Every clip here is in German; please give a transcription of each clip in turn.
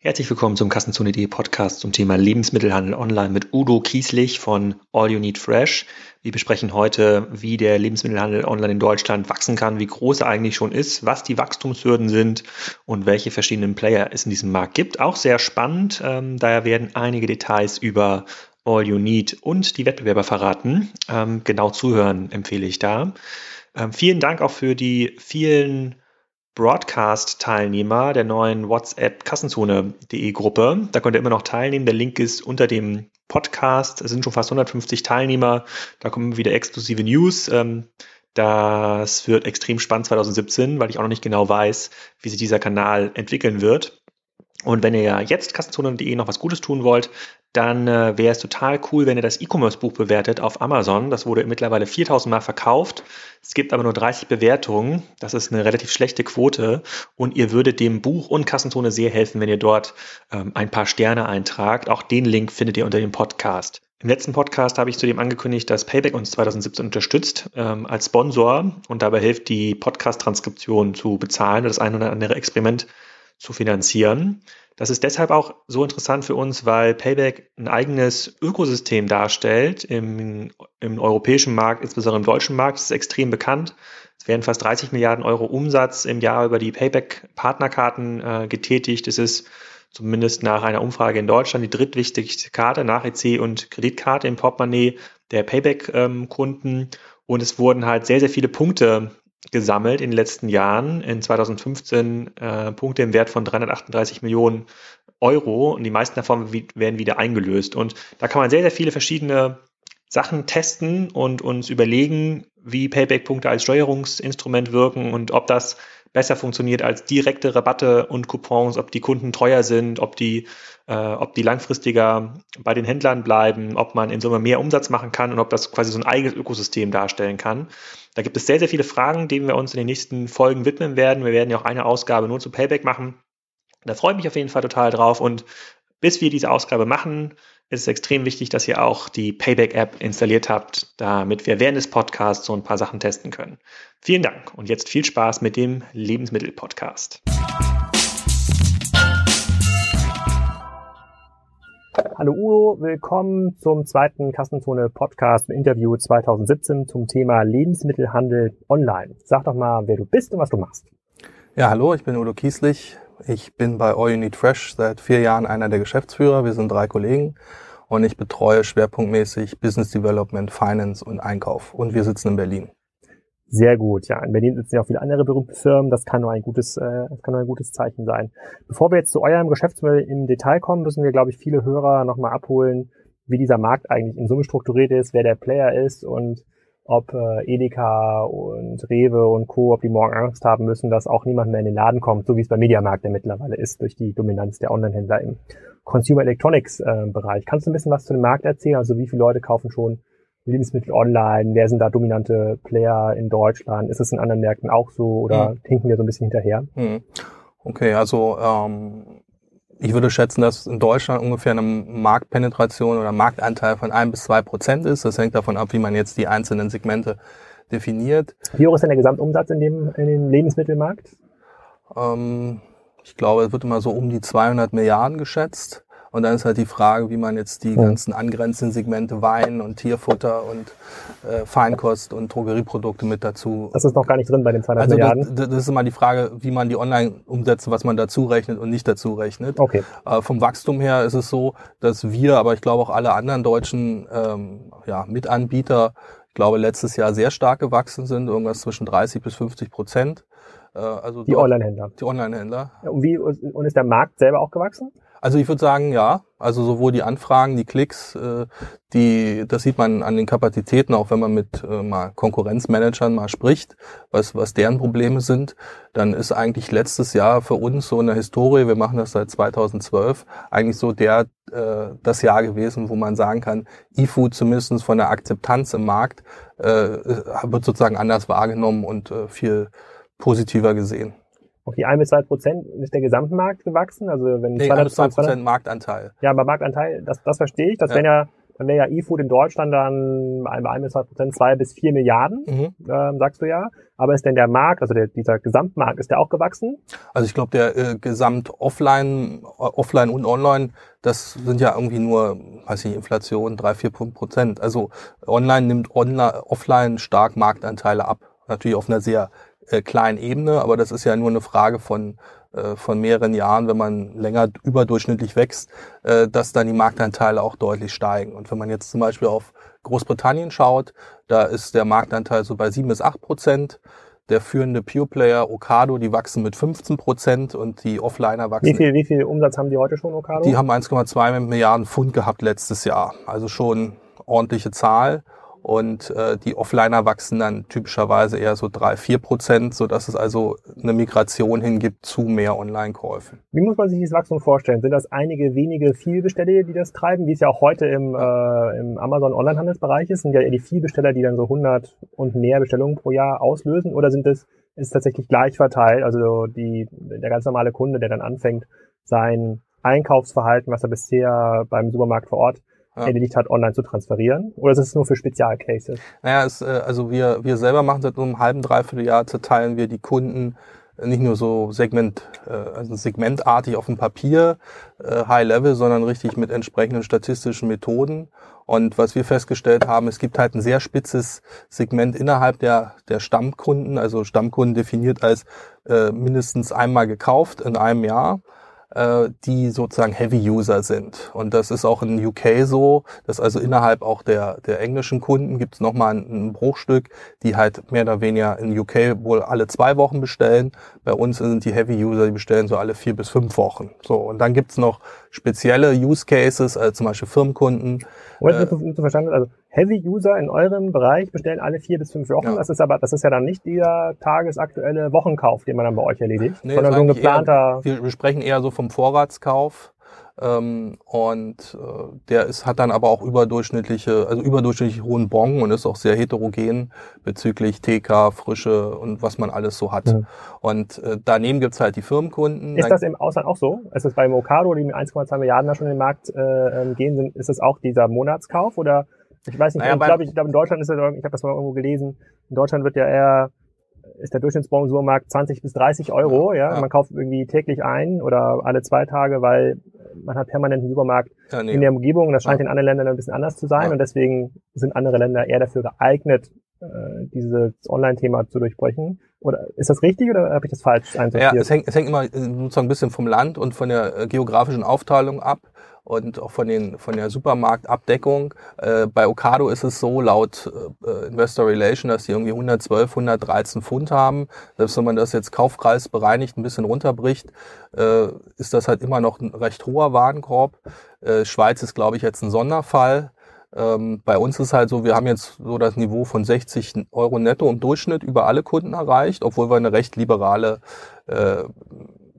Herzlich willkommen zum Kassenzone.de Podcast zum Thema Lebensmittelhandel online mit Udo Kieslich von All You Need Fresh. Wir besprechen heute, wie der Lebensmittelhandel online in Deutschland wachsen kann, wie groß er eigentlich schon ist, was die Wachstumshürden sind und welche verschiedenen Player es in diesem Markt gibt. Auch sehr spannend, ähm, daher werden einige Details über All You Need und die Wettbewerber verraten. Ähm, genau zuhören empfehle ich da. Ähm, vielen Dank auch für die vielen Broadcast-Teilnehmer der neuen WhatsApp-Kassenzone.de Gruppe. Da könnt ihr immer noch teilnehmen. Der Link ist unter dem Podcast. Es sind schon fast 150 Teilnehmer. Da kommen wieder exklusive News. Ähm, das wird extrem spannend 2017, weil ich auch noch nicht genau weiß, wie sich dieser Kanal entwickeln wird. Und wenn ihr jetzt Kassenzone.de noch was Gutes tun wollt, dann äh, wäre es total cool, wenn ihr das E-Commerce-Buch bewertet auf Amazon. Das wurde mittlerweile 4000 Mal verkauft. Es gibt aber nur 30 Bewertungen. Das ist eine relativ schlechte Quote. Und ihr würdet dem Buch und Kassenzone sehr helfen, wenn ihr dort ähm, ein paar Sterne eintragt. Auch den Link findet ihr unter dem Podcast. Im letzten Podcast habe ich zudem angekündigt, dass Payback uns 2017 unterstützt ähm, als Sponsor und dabei hilft, die Podcast-Transkription zu bezahlen oder das ein oder andere Experiment zu finanzieren. Das ist deshalb auch so interessant für uns, weil Payback ein eigenes Ökosystem darstellt im, im europäischen Markt, insbesondere im deutschen Markt. Ist extrem bekannt. Es werden fast 30 Milliarden Euro Umsatz im Jahr über die Payback-Partnerkarten äh, getätigt. Es ist zumindest nach einer Umfrage in Deutschland die drittwichtigste Karte nach EC und Kreditkarte im Portemonnaie der Payback-Kunden. Ähm, und es wurden halt sehr, sehr viele Punkte gesammelt in den letzten Jahren. In 2015 äh, Punkte im Wert von 338 Millionen Euro und die meisten davon werden wieder eingelöst. Und da kann man sehr, sehr viele verschiedene Sachen testen und uns überlegen, wie Payback-Punkte als Steuerungsinstrument wirken und ob das besser funktioniert als direkte Rabatte und Coupons, ob die Kunden treuer sind, ob die, äh, ob die langfristiger bei den Händlern bleiben, ob man in Summe mehr Umsatz machen kann und ob das quasi so ein eigenes Ökosystem darstellen kann. Da gibt es sehr, sehr viele Fragen, denen wir uns in den nächsten Folgen widmen werden. Wir werden ja auch eine Ausgabe nur zu Payback machen. Da freue ich mich auf jeden Fall total drauf und bis wir diese Ausgabe machen, ist es extrem wichtig, dass ihr auch die Payback-App installiert habt, damit wir während des Podcasts so ein paar Sachen testen können. Vielen Dank und jetzt viel Spaß mit dem Lebensmittel-Podcast. Hallo Udo, willkommen zum zweiten Kassenzone Podcast Interview 2017 zum Thema Lebensmittelhandel online. Sag doch mal, wer du bist und was du machst. Ja, hallo, ich bin Udo Kieslich, ich bin bei All You Need Fresh seit vier Jahren einer der Geschäftsführer. Wir sind drei Kollegen und ich betreue schwerpunktmäßig Business Development, Finance und Einkauf. Und wir sitzen in Berlin. Sehr gut, ja. In Berlin sitzen ja auch viele andere berühmte Firmen. Das kann nur ein gutes, äh, das kann nur ein gutes Zeichen sein. Bevor wir jetzt zu eurem Geschäftsmodell im Detail kommen, müssen wir, glaube ich, viele Hörer nochmal abholen, wie dieser Markt eigentlich in Summe strukturiert ist, wer der Player ist und ob äh, Edeka und Rewe und Co., ob die morgen Angst haben müssen, dass auch niemand mehr in den Laden kommt, so wie es beim Mediamarkt ja mittlerweile ist, durch die Dominanz der Online-Händler im Consumer Electronics äh, Bereich. Kannst du ein bisschen was zu dem Markt erzählen? Also wie viele Leute kaufen schon Lebensmittel online? Wer sind da dominante Player in Deutschland? Ist es in anderen Märkten auch so oder hm. hinken wir so ein bisschen hinterher? Hm. Okay, also ähm, ich würde schätzen, dass in Deutschland ungefähr eine Marktpenetration oder Marktanteil von ein bis zwei Prozent ist. Das hängt davon ab, wie man jetzt die einzelnen Segmente definiert. Wie hoch ist denn der Gesamtumsatz in dem, in dem Lebensmittelmarkt? Ähm, ich glaube, es wird immer so um die 200 Milliarden geschätzt. Und dann ist halt die Frage, wie man jetzt die ganzen angrenzenden Segmente Wein und Tierfutter und äh, Feinkost und Drogerieprodukte mit dazu. Das ist noch gar nicht drin bei den 200 also Milliarden. Das, das ist immer die Frage, wie man die Online-Umsätze, was man dazu rechnet und nicht dazu rechnet. Okay. Äh, vom Wachstum her ist es so, dass wir, aber ich glaube auch alle anderen deutschen ähm, ja, Mitanbieter, ich glaube letztes Jahr sehr stark gewachsen sind, irgendwas zwischen 30 bis 50 Prozent. Äh, also die Online-Händler. Die Online-Händler. Und wie und ist der Markt selber auch gewachsen? Also ich würde sagen, ja. Also sowohl die Anfragen, die Klicks, äh, die, das sieht man an den Kapazitäten, auch wenn man mit äh, mal Konkurrenzmanagern mal spricht, was, was deren Probleme sind, dann ist eigentlich letztes Jahr für uns so in der Historie, wir machen das seit 2012, eigentlich so der äh, das Jahr gewesen, wo man sagen kann, E-Food zumindest von der Akzeptanz im Markt äh, wird sozusagen anders wahrgenommen und äh, viel positiver gesehen. Okay, ein bis zwei Prozent ist der Gesamtmarkt gewachsen. Also wenn nee, 200, ein bis zwei Prozent Marktanteil. Ja, aber Marktanteil, das, das verstehe ich. Das ja. wären ja dann wäre ja E-Food in Deutschland dann bei ein bis zwei Prozent zwei bis vier Milliarden, mhm. ähm, sagst du ja. Aber ist denn der Markt, also der, dieser Gesamtmarkt, ist der auch gewachsen? Also ich glaube, der äh, Gesamt Offline, Offline und Online, das sind ja irgendwie nur, weiß ich, Inflation drei, vier Prozent. Also Online nimmt Online, Offline stark Marktanteile ab. Natürlich auf einer sehr äh, kleinen Ebene, aber das ist ja nur eine Frage von äh, von mehreren Jahren, wenn man länger überdurchschnittlich wächst, äh, dass dann die Marktanteile auch deutlich steigen. Und wenn man jetzt zum Beispiel auf Großbritannien schaut, da ist der Marktanteil so bei sieben bis acht Prozent. Der führende Pure Player Okado, die wachsen mit 15 Prozent und die Offliner wachsen. Wie viel, wie viel Umsatz haben die heute schon, Okado? Die haben 1,2 Milliarden Pfund gehabt letztes Jahr. Also schon ordentliche Zahl und äh, die Offliner wachsen dann typischerweise eher so drei, vier Prozent, so dass es also eine Migration hingibt zu mehr Online-Käufen. Wie muss man sich dieses Wachstum vorstellen? Sind das einige wenige Vielbesteller, die das treiben, wie es ja auch heute im, äh, im Amazon Online-Handelsbereich ist? Sind ja eher die Vielbesteller, die dann so 100 und mehr Bestellungen pro Jahr auslösen? Oder sind es ist tatsächlich gleich verteilt? Also die, der ganz normale Kunde, der dann anfängt, sein Einkaufsverhalten, was er bisher beim Supermarkt vor Ort ja. erledigt hat, online zu transferieren? Oder ist es nur für Spezialcases? Naja, es, äh, also wir, wir selber machen seit einem halben, dreiviertel Jahr, zerteilen wir die Kunden nicht nur so Segment, äh, also segmentartig auf dem Papier, äh, High Level, sondern richtig mit entsprechenden statistischen Methoden. Und was wir festgestellt haben, es gibt halt ein sehr spitzes Segment innerhalb der, der Stammkunden, also Stammkunden definiert als äh, mindestens einmal gekauft in einem Jahr äh, die sozusagen Heavy-User sind. Und das ist auch in UK so, dass also innerhalb auch der, der englischen Kunden gibt es nochmal ein, ein Bruchstück, die halt mehr oder weniger in UK wohl alle zwei Wochen bestellen. Bei uns sind die Heavy-User, die bestellen so alle vier bis fünf Wochen. So, und dann gibt's noch spezielle Use Cases, also zum Beispiel Firmenkunden. Moment, äh, verstanden, also Heavy-User in eurem Bereich bestellen alle vier bis fünf Wochen. Ja. Das ist aber, das ist ja dann nicht der tagesaktuelle Wochenkauf, den man dann bei euch erledigt, nee, sondern so ein geplanter. Eher, wir sprechen eher so vom Vorratskauf. Ähm, und äh, der ist, hat dann aber auch überdurchschnittliche, also überdurchschnittlich hohen Bon und ist auch sehr heterogen bezüglich TK, Frische und was man alles so hat. Mhm. Und äh, daneben gibt's halt die Firmenkunden. Ist das im Ausland auch so? Ist es bei Mokado, die mit 1,2 Milliarden da schon in den Markt äh, ähm, gehen sind, ist es auch dieser Monatskauf oder ich weiß nicht, naja, ich glaube, ich glaube in Deutschland ist es, ich habe das mal irgendwo gelesen, in Deutschland wird ja eher ist der Durchschnittsbon 20 bis 30 Euro, ja, ja. Man kauft irgendwie täglich ein oder alle zwei Tage, weil man hat permanent einen Supermarkt ja, nee. in der Umgebung. Das scheint ja. in anderen Ländern ein bisschen anders zu sein und deswegen sind andere Länder eher dafür geeignet, äh, dieses Online-Thema zu durchbrechen. Oder ist das richtig oder habe ich das falsch einsortiert? Ja, es hängt, es hängt immer sozusagen ein bisschen vom Land und von der äh, geografischen Aufteilung ab und auch von den von der Supermarktabdeckung. Äh, bei Ocado ist es so laut äh, Investor Relation, dass die irgendwie 112, 113 Pfund haben. Selbst wenn man das jetzt Kaufkreis bereinigt ein bisschen runterbricht, äh, ist das halt immer noch ein recht hoher Warenkorb. Äh, Schweiz ist, glaube ich, jetzt ein Sonderfall. Ähm, bei uns ist halt so, wir haben jetzt so das Niveau von 60 Euro netto im Durchschnitt über alle Kunden erreicht, obwohl wir eine recht liberale äh,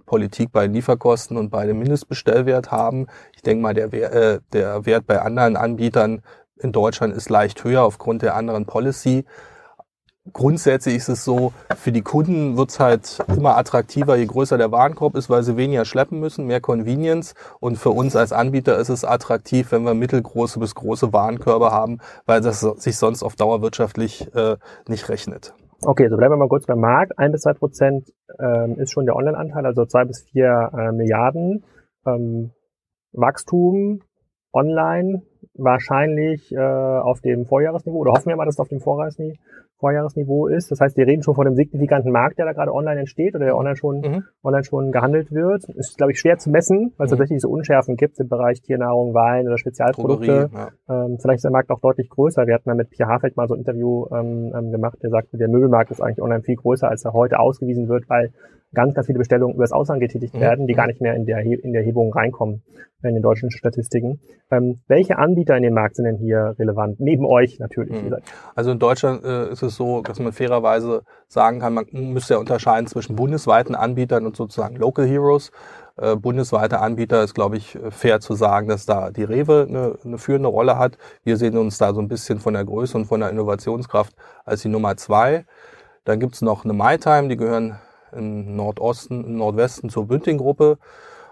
Politik bei Lieferkosten und bei dem Mindestbestellwert haben. Ich denke mal, der, äh, der Wert bei anderen Anbietern in Deutschland ist leicht höher aufgrund der anderen Policy. Grundsätzlich ist es so, für die Kunden wird es halt immer attraktiver, je größer der Warenkorb ist, weil sie weniger schleppen müssen, mehr Convenience. Und für uns als Anbieter ist es attraktiv, wenn wir mittelgroße bis große Warenkörbe haben, weil das sich sonst auf Dauer wirtschaftlich äh, nicht rechnet. Okay, so bleiben wir mal kurz beim Markt. Ein bis zwei Prozent ähm, ist schon der Online-Anteil, also zwei bis vier äh, Milliarden. Ähm, Wachstum online wahrscheinlich äh, auf dem Vorjahresniveau oder hoffen wir mal, dass es auf dem Vorjahresniveau, Vorjahresniveau ist. Das heißt, wir reden schon von einem signifikanten Markt, der da gerade online entsteht oder der online schon, mhm. online schon gehandelt wird. Ist, glaube ich, schwer zu messen, weil es mhm. tatsächlich so Unschärfen gibt im Bereich Tiernahrung, Wein oder Spezialprodukte. Drogerie, ja. ähm, vielleicht ist der Markt auch deutlich größer. Wir hatten mal mit Pierre Hafeld mal so ein Interview ähm, ähm, gemacht, der sagte, der Möbelmarkt ist eigentlich online viel größer, als er heute ausgewiesen wird, weil ganz, ganz viele Bestellungen übers Ausland getätigt mhm. werden, die gar nicht mehr in der, in der Hebung reinkommen in den deutschen Statistiken. Ähm, welche Anbieter in dem Markt sind denn hier relevant? Neben euch natürlich. Mhm. Also in Deutschland äh, ist es so, dass man fairerweise sagen kann, man müsste ja unterscheiden zwischen bundesweiten Anbietern und sozusagen Local Heroes. Äh, bundesweite Anbieter ist, glaube ich, fair zu sagen, dass da die Rewe eine, eine führende Rolle hat. Wir sehen uns da so ein bisschen von der Größe und von der Innovationskraft als die Nummer zwei. Dann gibt's noch eine MyTime, die gehören im Nordosten, im Nordwesten zur Bünding-Gruppe.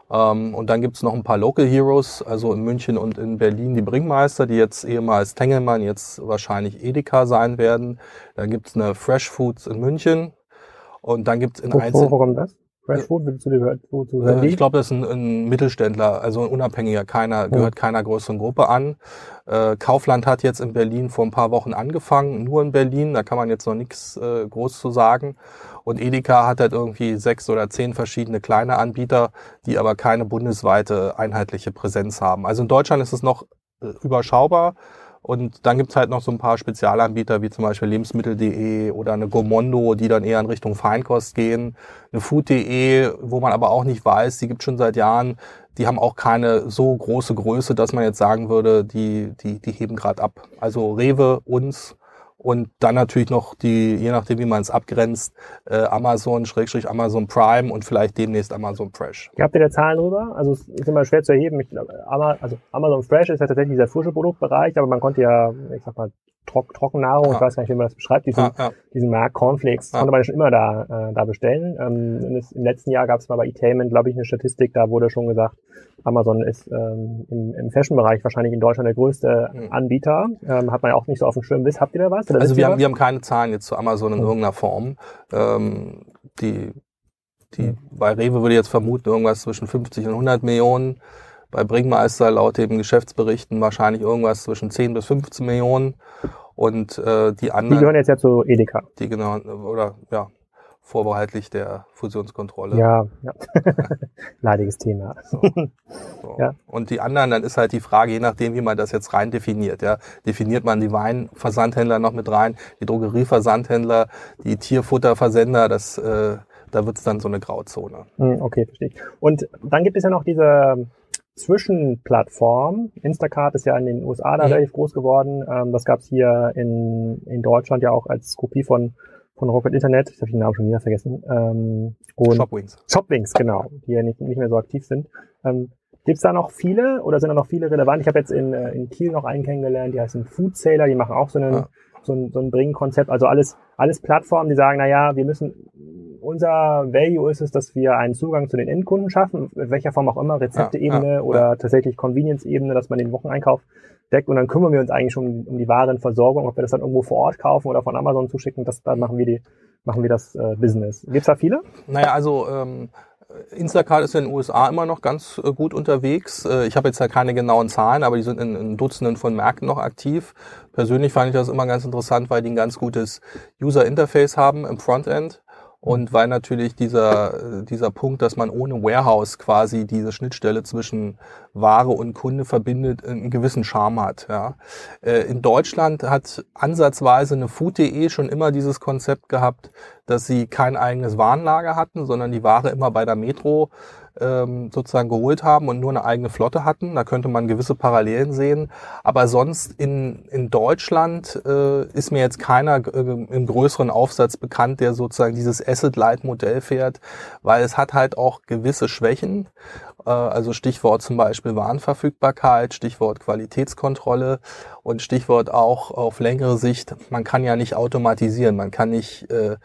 Ähm, und dann gibt's noch ein paar Local Heroes, also in München und in Berlin die Bringmeister, die jetzt ehemals Tengelmann, jetzt wahrscheinlich Edeka sein werden. Dann gibt's eine Fresh Foods in München. Und dann gibt's in Wo, einzelnen... kommt das? Food, willst du dir zu hören Äh, Ich glaube, das ist ein, ein Mittelständler, also ein Unabhängiger, keiner, gehört keiner größeren Gruppe an. Äh, Kaufland hat jetzt in Berlin vor ein paar Wochen angefangen, nur in Berlin, da kann man jetzt noch nichts äh, groß zu sagen. Und Edeka hat halt irgendwie sechs oder zehn verschiedene kleine Anbieter, die aber keine bundesweite einheitliche Präsenz haben. Also in Deutschland ist es noch äh, überschaubar. Und dann gibt's halt noch so ein paar Spezialanbieter, wie zum Beispiel Lebensmittel.de oder eine Gomondo, die dann eher in Richtung Feinkost gehen. Eine Food.de, wo man aber auch nicht weiß, die gibt schon seit Jahren, die haben auch keine so große Größe, dass man jetzt sagen würde, die, die, die heben gerade ab. Also Rewe, uns und dann natürlich noch die, je nachdem wie man es abgrenzt, äh, Amazon, Schrägstrich Amazon Prime und vielleicht demnächst Amazon Fresh. Habt ihr da Zahlen drüber? Also es ist immer schwer zu erheben. Ich also Amazon Fresh ist ja tatsächlich dieser frische Produktbereich, aber man konnte ja, ich sag mal, Trock Trockennahrung, ich weiß gar nicht, wie man das beschreibt, diesen, diesen Markt Cornflakes, konnte man ja schon immer da, äh, da bestellen. Ähm, Im letzten Jahr gab es mal bei Etainment, glaube ich, eine Statistik, da wurde schon gesagt, Amazon ist ähm, im, im Fashion-Bereich wahrscheinlich in Deutschland der größte Mhm. Anbieter. Ähm, hat man ja auch nicht so auf dem Schirm. Wisst, habt ihr da was? Oder Also wir haben, was? wir haben keine Zahlen jetzt zu Amazon in Mhm. irgendeiner Form. Ähm, die, die Mhm. bei Rewe würde ich jetzt vermuten irgendwas zwischen 50 und 100 Millionen. Bei Bringmeister laut den Geschäftsberichten wahrscheinlich irgendwas zwischen 10 bis 15 Millionen. Und äh, die Die anderen, gehören jetzt ja zu Edeka. die genau, oder ja, vorbehaltlich der Fusionskontrolle. Ja, ja. Leidiges Thema. So. So. Ja. Und die anderen, dann ist halt die Frage, je nachdem, wie man das jetzt rein definiert. Ja. Definiert man die Weinversandhändler noch mit rein, die Drogerieversandhändler, die Tierfutterversender, das, äh, da wird's dann so eine Grauzone. Hm, Okay, verstehe ich. Und dann gibt es ja noch diese Zwischenplattform. Instacart ist ja in den USA da Mhm. relativ groß geworden. Ähm, das gab es hier in, in Deutschland ja auch als Kopie von, von Rocket Internet. Ich habe den Namen schon wieder vergessen. Ähm, und Shopwings. Shopwings, genau, die ja nicht, nicht mehr so aktiv sind. Ähm, Gibt es da noch viele oder sind da noch viele relevant? Ich habe jetzt in, äh, in Kiel noch einen kennengelernt, die heißen Food Sailor, die machen auch so einen, Ja. So ein, so ein Bringen-Konzept. Also alles, alles Plattformen, die sagen, na ja, wir müssen, unser Value ist es, dass wir einen Zugang zu den Endkunden schaffen, in welcher Form auch immer, Rezepte-Ebene Ja, ja, oder tatsächlich Convenience-Ebene, dass man den Wocheneinkauf deckt und dann kümmern wir uns eigentlich schon um, um die Warenversorgung, ob wir das dann irgendwo vor Ort kaufen oder von Amazon zuschicken, das, dann machen wir die, machen wir das äh, Business. Gibt's da viele? Naja, also ähm, Instacart ist in den USA immer noch ganz äh, gut unterwegs. Äh, ich habe jetzt ja keine genauen Zahlen, aber die sind in, in Dutzenden von Märkten noch aktiv. Persönlich fand ich das immer ganz interessant, weil die ein ganz gutes User Interface haben im Frontend. Und weil natürlich dieser, dieser Punkt, dass man ohne Warehouse quasi diese Schnittstelle zwischen Ware und Kunde verbindet, einen gewissen Charme hat. Ja. Äh, In Deutschland hat ansatzweise eine Food.de schon immer dieses Konzept gehabt, dass sie kein eigenes Warenlager hatten, sondern die Ware immer bei der Metro ähm, sozusagen geholt haben und nur eine eigene Flotte hatten. Da könnte man gewisse Parallelen sehen. Aber sonst in, in Deutschland äh, ist mir jetzt keiner äh, im größeren Aufsatz bekannt, der sozusagen dieses Asset-Light-Modell fährt, weil es hat halt auch gewisse Schwächen. Äh, also Stichwort zum Beispiel Warenverfügbarkeit, Stichwort Qualitätskontrolle und Stichwort auch auf längere Sicht, man kann ja nicht automatisieren, man kann nicht äh,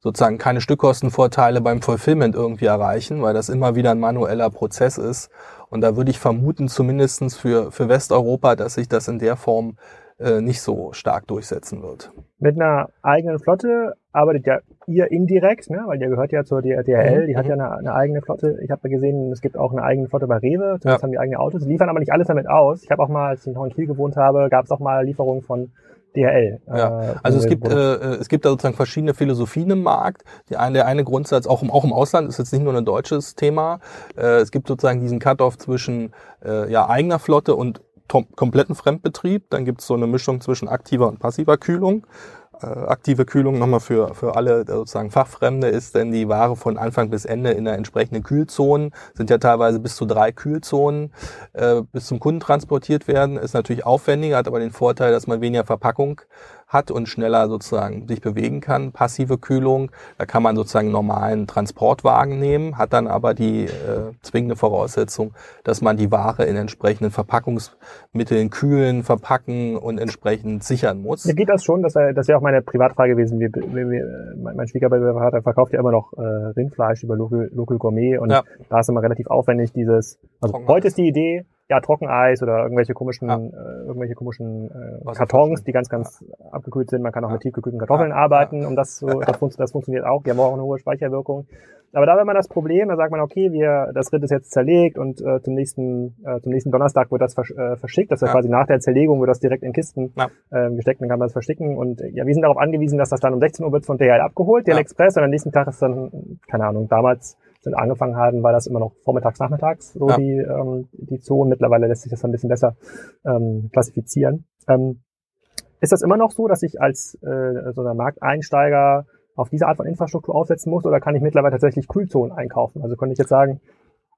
sozusagen keine Stückkostenvorteile beim Fulfillment irgendwie erreichen, weil das immer wieder ein manueller Prozess ist. Und da würde ich vermuten, zumindestens für, für Westeuropa, dass sich das in der Form äh, nicht so stark durchsetzen wird. Mit einer eigenen Flotte arbeitet ja ihr indirekt, ne? weil ihr gehört ja zur DHL, Mhm, die hat mhm. ja eine, eine eigene Flotte. Ich habe gesehen, es gibt auch eine eigene Flotte bei Rewe, zumindest Ja. haben die eigene Autos, liefern aber nicht alles damit aus. Ich habe auch mal, als ich noch in Kiel gewohnt habe, gab es auch mal Lieferungen von DHL. Ja, äh, Also es gibt, Produkten. äh, es gibt da sozusagen verschiedene Philosophien im Markt. Die eine, der eine Grundsatz, auch im, auch im Ausland, ist jetzt nicht nur ein deutsches Thema. Äh, es gibt sozusagen diesen Cut-off zwischen äh, ja, eigener Flotte und kompletten Fremdbetrieb. Dann gibt es so eine Mischung zwischen aktiver und passiver Kühlung. Äh, aktive Kühlung nochmal für, für alle sozusagen Fachfremde ist denn die Ware von Anfang bis Ende in der entsprechenden Kühlzonen, sind ja teilweise bis zu drei Kühlzonen, äh, bis zum Kunden transportiert werden. Ist natürlich aufwendiger, hat aber den Vorteil, dass man weniger Verpackung hat und schneller sozusagen sich bewegen kann. Passive Kühlung, da kann man sozusagen einen normalen Transportwagen nehmen, hat dann aber die äh, zwingende Voraussetzung, dass man die Ware in entsprechenden Verpackungsmitteln kühlen, verpacken und entsprechend sichern muss. Mir geht das schon, das wäre das wär auch meine Privatfrage gewesen. Wir, wir, wir, mein Schwiegervater verkauft ja immer noch äh, Rindfleisch über Local, Local Gourmet und ja. da ist immer relativ aufwendig dieses, also heute ist die Idee, ja, Trockeneis oder irgendwelche komischen, ja. äh, irgendwelche komischen äh, Kartons, die ganz, ganz ja. abgekühlt sind. Man kann auch mit tiefgekühlten Kartoffeln ja. arbeiten, um das so, das, fun das funktioniert auch. Die haben auch eine hohe Speicherwirkung. Aber da wäre man das Problem, da sagt man, okay, wir, das Rind ist jetzt zerlegt und äh, zum nächsten, äh, zum nächsten Donnerstag wird das versch äh, verschickt. Das ja. quasi nach der Zerlegung wird das direkt in Kisten ja. äh, gesteckt, dann kann man das verschicken. Und ja, wir sind darauf angewiesen, dass das dann um 16 Uhr wird von DHL abgeholt, DHL ja. Express, und am nächsten Tag ist dann, keine Ahnung, damals sind angefangen haben, war das immer noch vormittags, nachmittags, so ja. die, ähm, die Zonen. Mittlerweile lässt sich das ein bisschen besser ähm, klassifizieren. Ähm, ist das immer noch so, dass ich als äh, so ein Markteinsteiger auf diese Art von Infrastruktur aufsetzen muss oder kann ich mittlerweile tatsächlich Kühlzonen einkaufen? Also könnte ich jetzt sagen,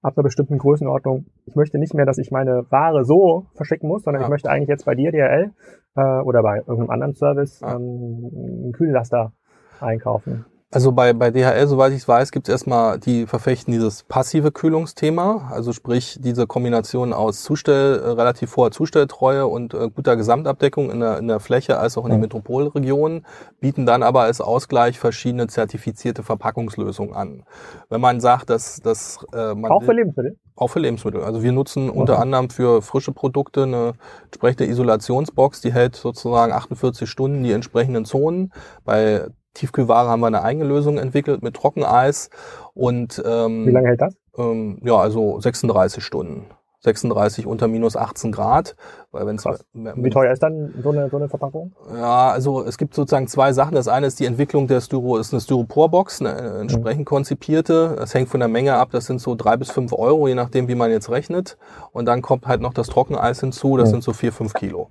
ab einer bestimmten Größenordnung, ich möchte nicht mehr, dass ich meine Ware so verschicken muss, sondern ja. ich möchte eigentlich jetzt bei dir, DRL, äh, oder bei irgendeinem anderen Service ähm, einen Kühllaster einkaufen. Also bei, bei DHL, soweit ich weiß, gibt es erstmal, die verfechten dieses passive Kühlungsthema, also sprich diese Kombination aus Zustell, äh, relativ hoher Zustelltreue und äh, guter Gesamtabdeckung in der, in der Fläche als auch in den Metropolregionen, bieten dann aber als Ausgleich verschiedene zertifizierte Verpackungslösungen an. Wenn man sagt, dass, dass äh, man... Auch für Lebensmittel? Auch für Lebensmittel. Also wir nutzen okay. unter anderem für frische Produkte eine entsprechende Isolationsbox, die hält sozusagen 48 Stunden die entsprechenden Zonen. Bei Tiefkühlware haben wir eine eigene Lösung entwickelt mit Trockeneis und ähm, wie lange hält das? Ähm, ja, also 36 Stunden. 36 unter minus 18 Grad. Weil wenn's, Wie teuer ist dann so eine, so eine Verpackung? Ja, also es gibt sozusagen zwei Sachen. Das eine ist die Entwicklung der Styro, ist eine Styroporbox, eine äh, entsprechend mhm. konzipierte. Das hängt von der Menge ab. Das sind so drei bis fünf Euro, je nachdem, wie man jetzt rechnet. Und dann kommt halt noch das Trockeneis hinzu. Das mhm. sind so vier, fünf Kilo.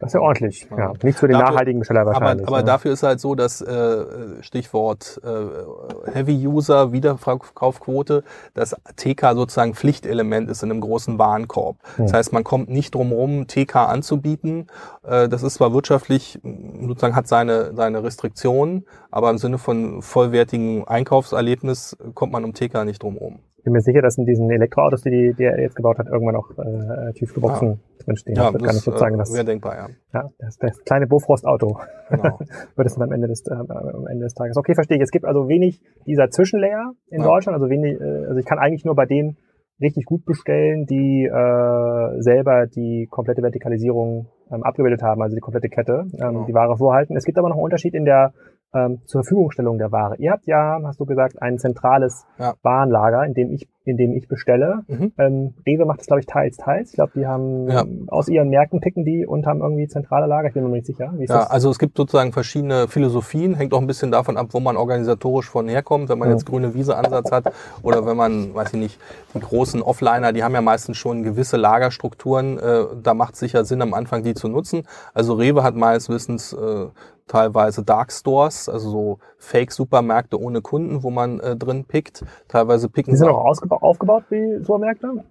Das ist ja ordentlich. Ja. Nicht für den dafür, nachhaltigen Besteller wahrscheinlich. Aber, aber ne? dafür ist halt so, dass äh, Stichwort äh, Heavy User Wiederverkaufquote, dass TK sozusagen Pflichtelement ist in einem großen Warenkorb. Hm. Das heißt, man kommt nicht drum rum, TK anzubieten. Äh, das ist zwar wirtschaftlich sozusagen hat seine seine Restriktionen, aber im Sinne von vollwertigen Einkaufserlebnis kommt man um TK nicht drum rum bin mir sicher, dass in diesen Elektroautos, die, die er jetzt gebaut hat, irgendwann auch äh, Tiefkühlboxen ja. drinstehen. Ja, das, das kann ich sozusagen, das wäre denkbar, ja. Ja, das, das kleine Bofrost-Auto genau. wird es dann am Ende des äh, am Ende des Tages. Okay, verstehe ich. Es gibt also wenig dieser Zwischenlayer in ja. Deutschland, also wenig, äh, also ich kann eigentlich nur bei denen richtig gut bestellen, die äh, selber die komplette Vertikalisierung ähm, abgebildet haben, also die komplette Kette, ähm, genau. die Ware vorhalten. Es gibt aber noch einen Unterschied in der ähm, zur Verfügungstellung der Ware. Ihr habt ja, hast du gesagt, ein zentrales ja. Warenlager, in dem ich, in dem ich bestelle. Mhm. Ähm, Rewe macht das, glaube ich, teils, teils. Ich glaube, die haben ja. aus ihren Märkten picken die und haben irgendwie zentrale Lager. Ich bin mir nicht sicher. Wie ist ja, das? also es gibt sozusagen verschiedene Philosophien, hängt auch ein bisschen davon ab, wo man organisatorisch von herkommt. Wenn man mhm. jetzt grüne Wiese-Ansatz hat oder wenn man, weiß ich nicht, die großen Offliner, die haben ja meistens schon gewisse Lagerstrukturen. Äh, da macht es sicher Sinn, am Anfang die zu nutzen. Also Rewe hat meines Wissens äh, teilweise Dark Stores, also so Fake-Supermärkte ohne Kunden, wo man äh, drin pickt. Teilweise picken Die sind auch aufgebaut wie Supermärkte?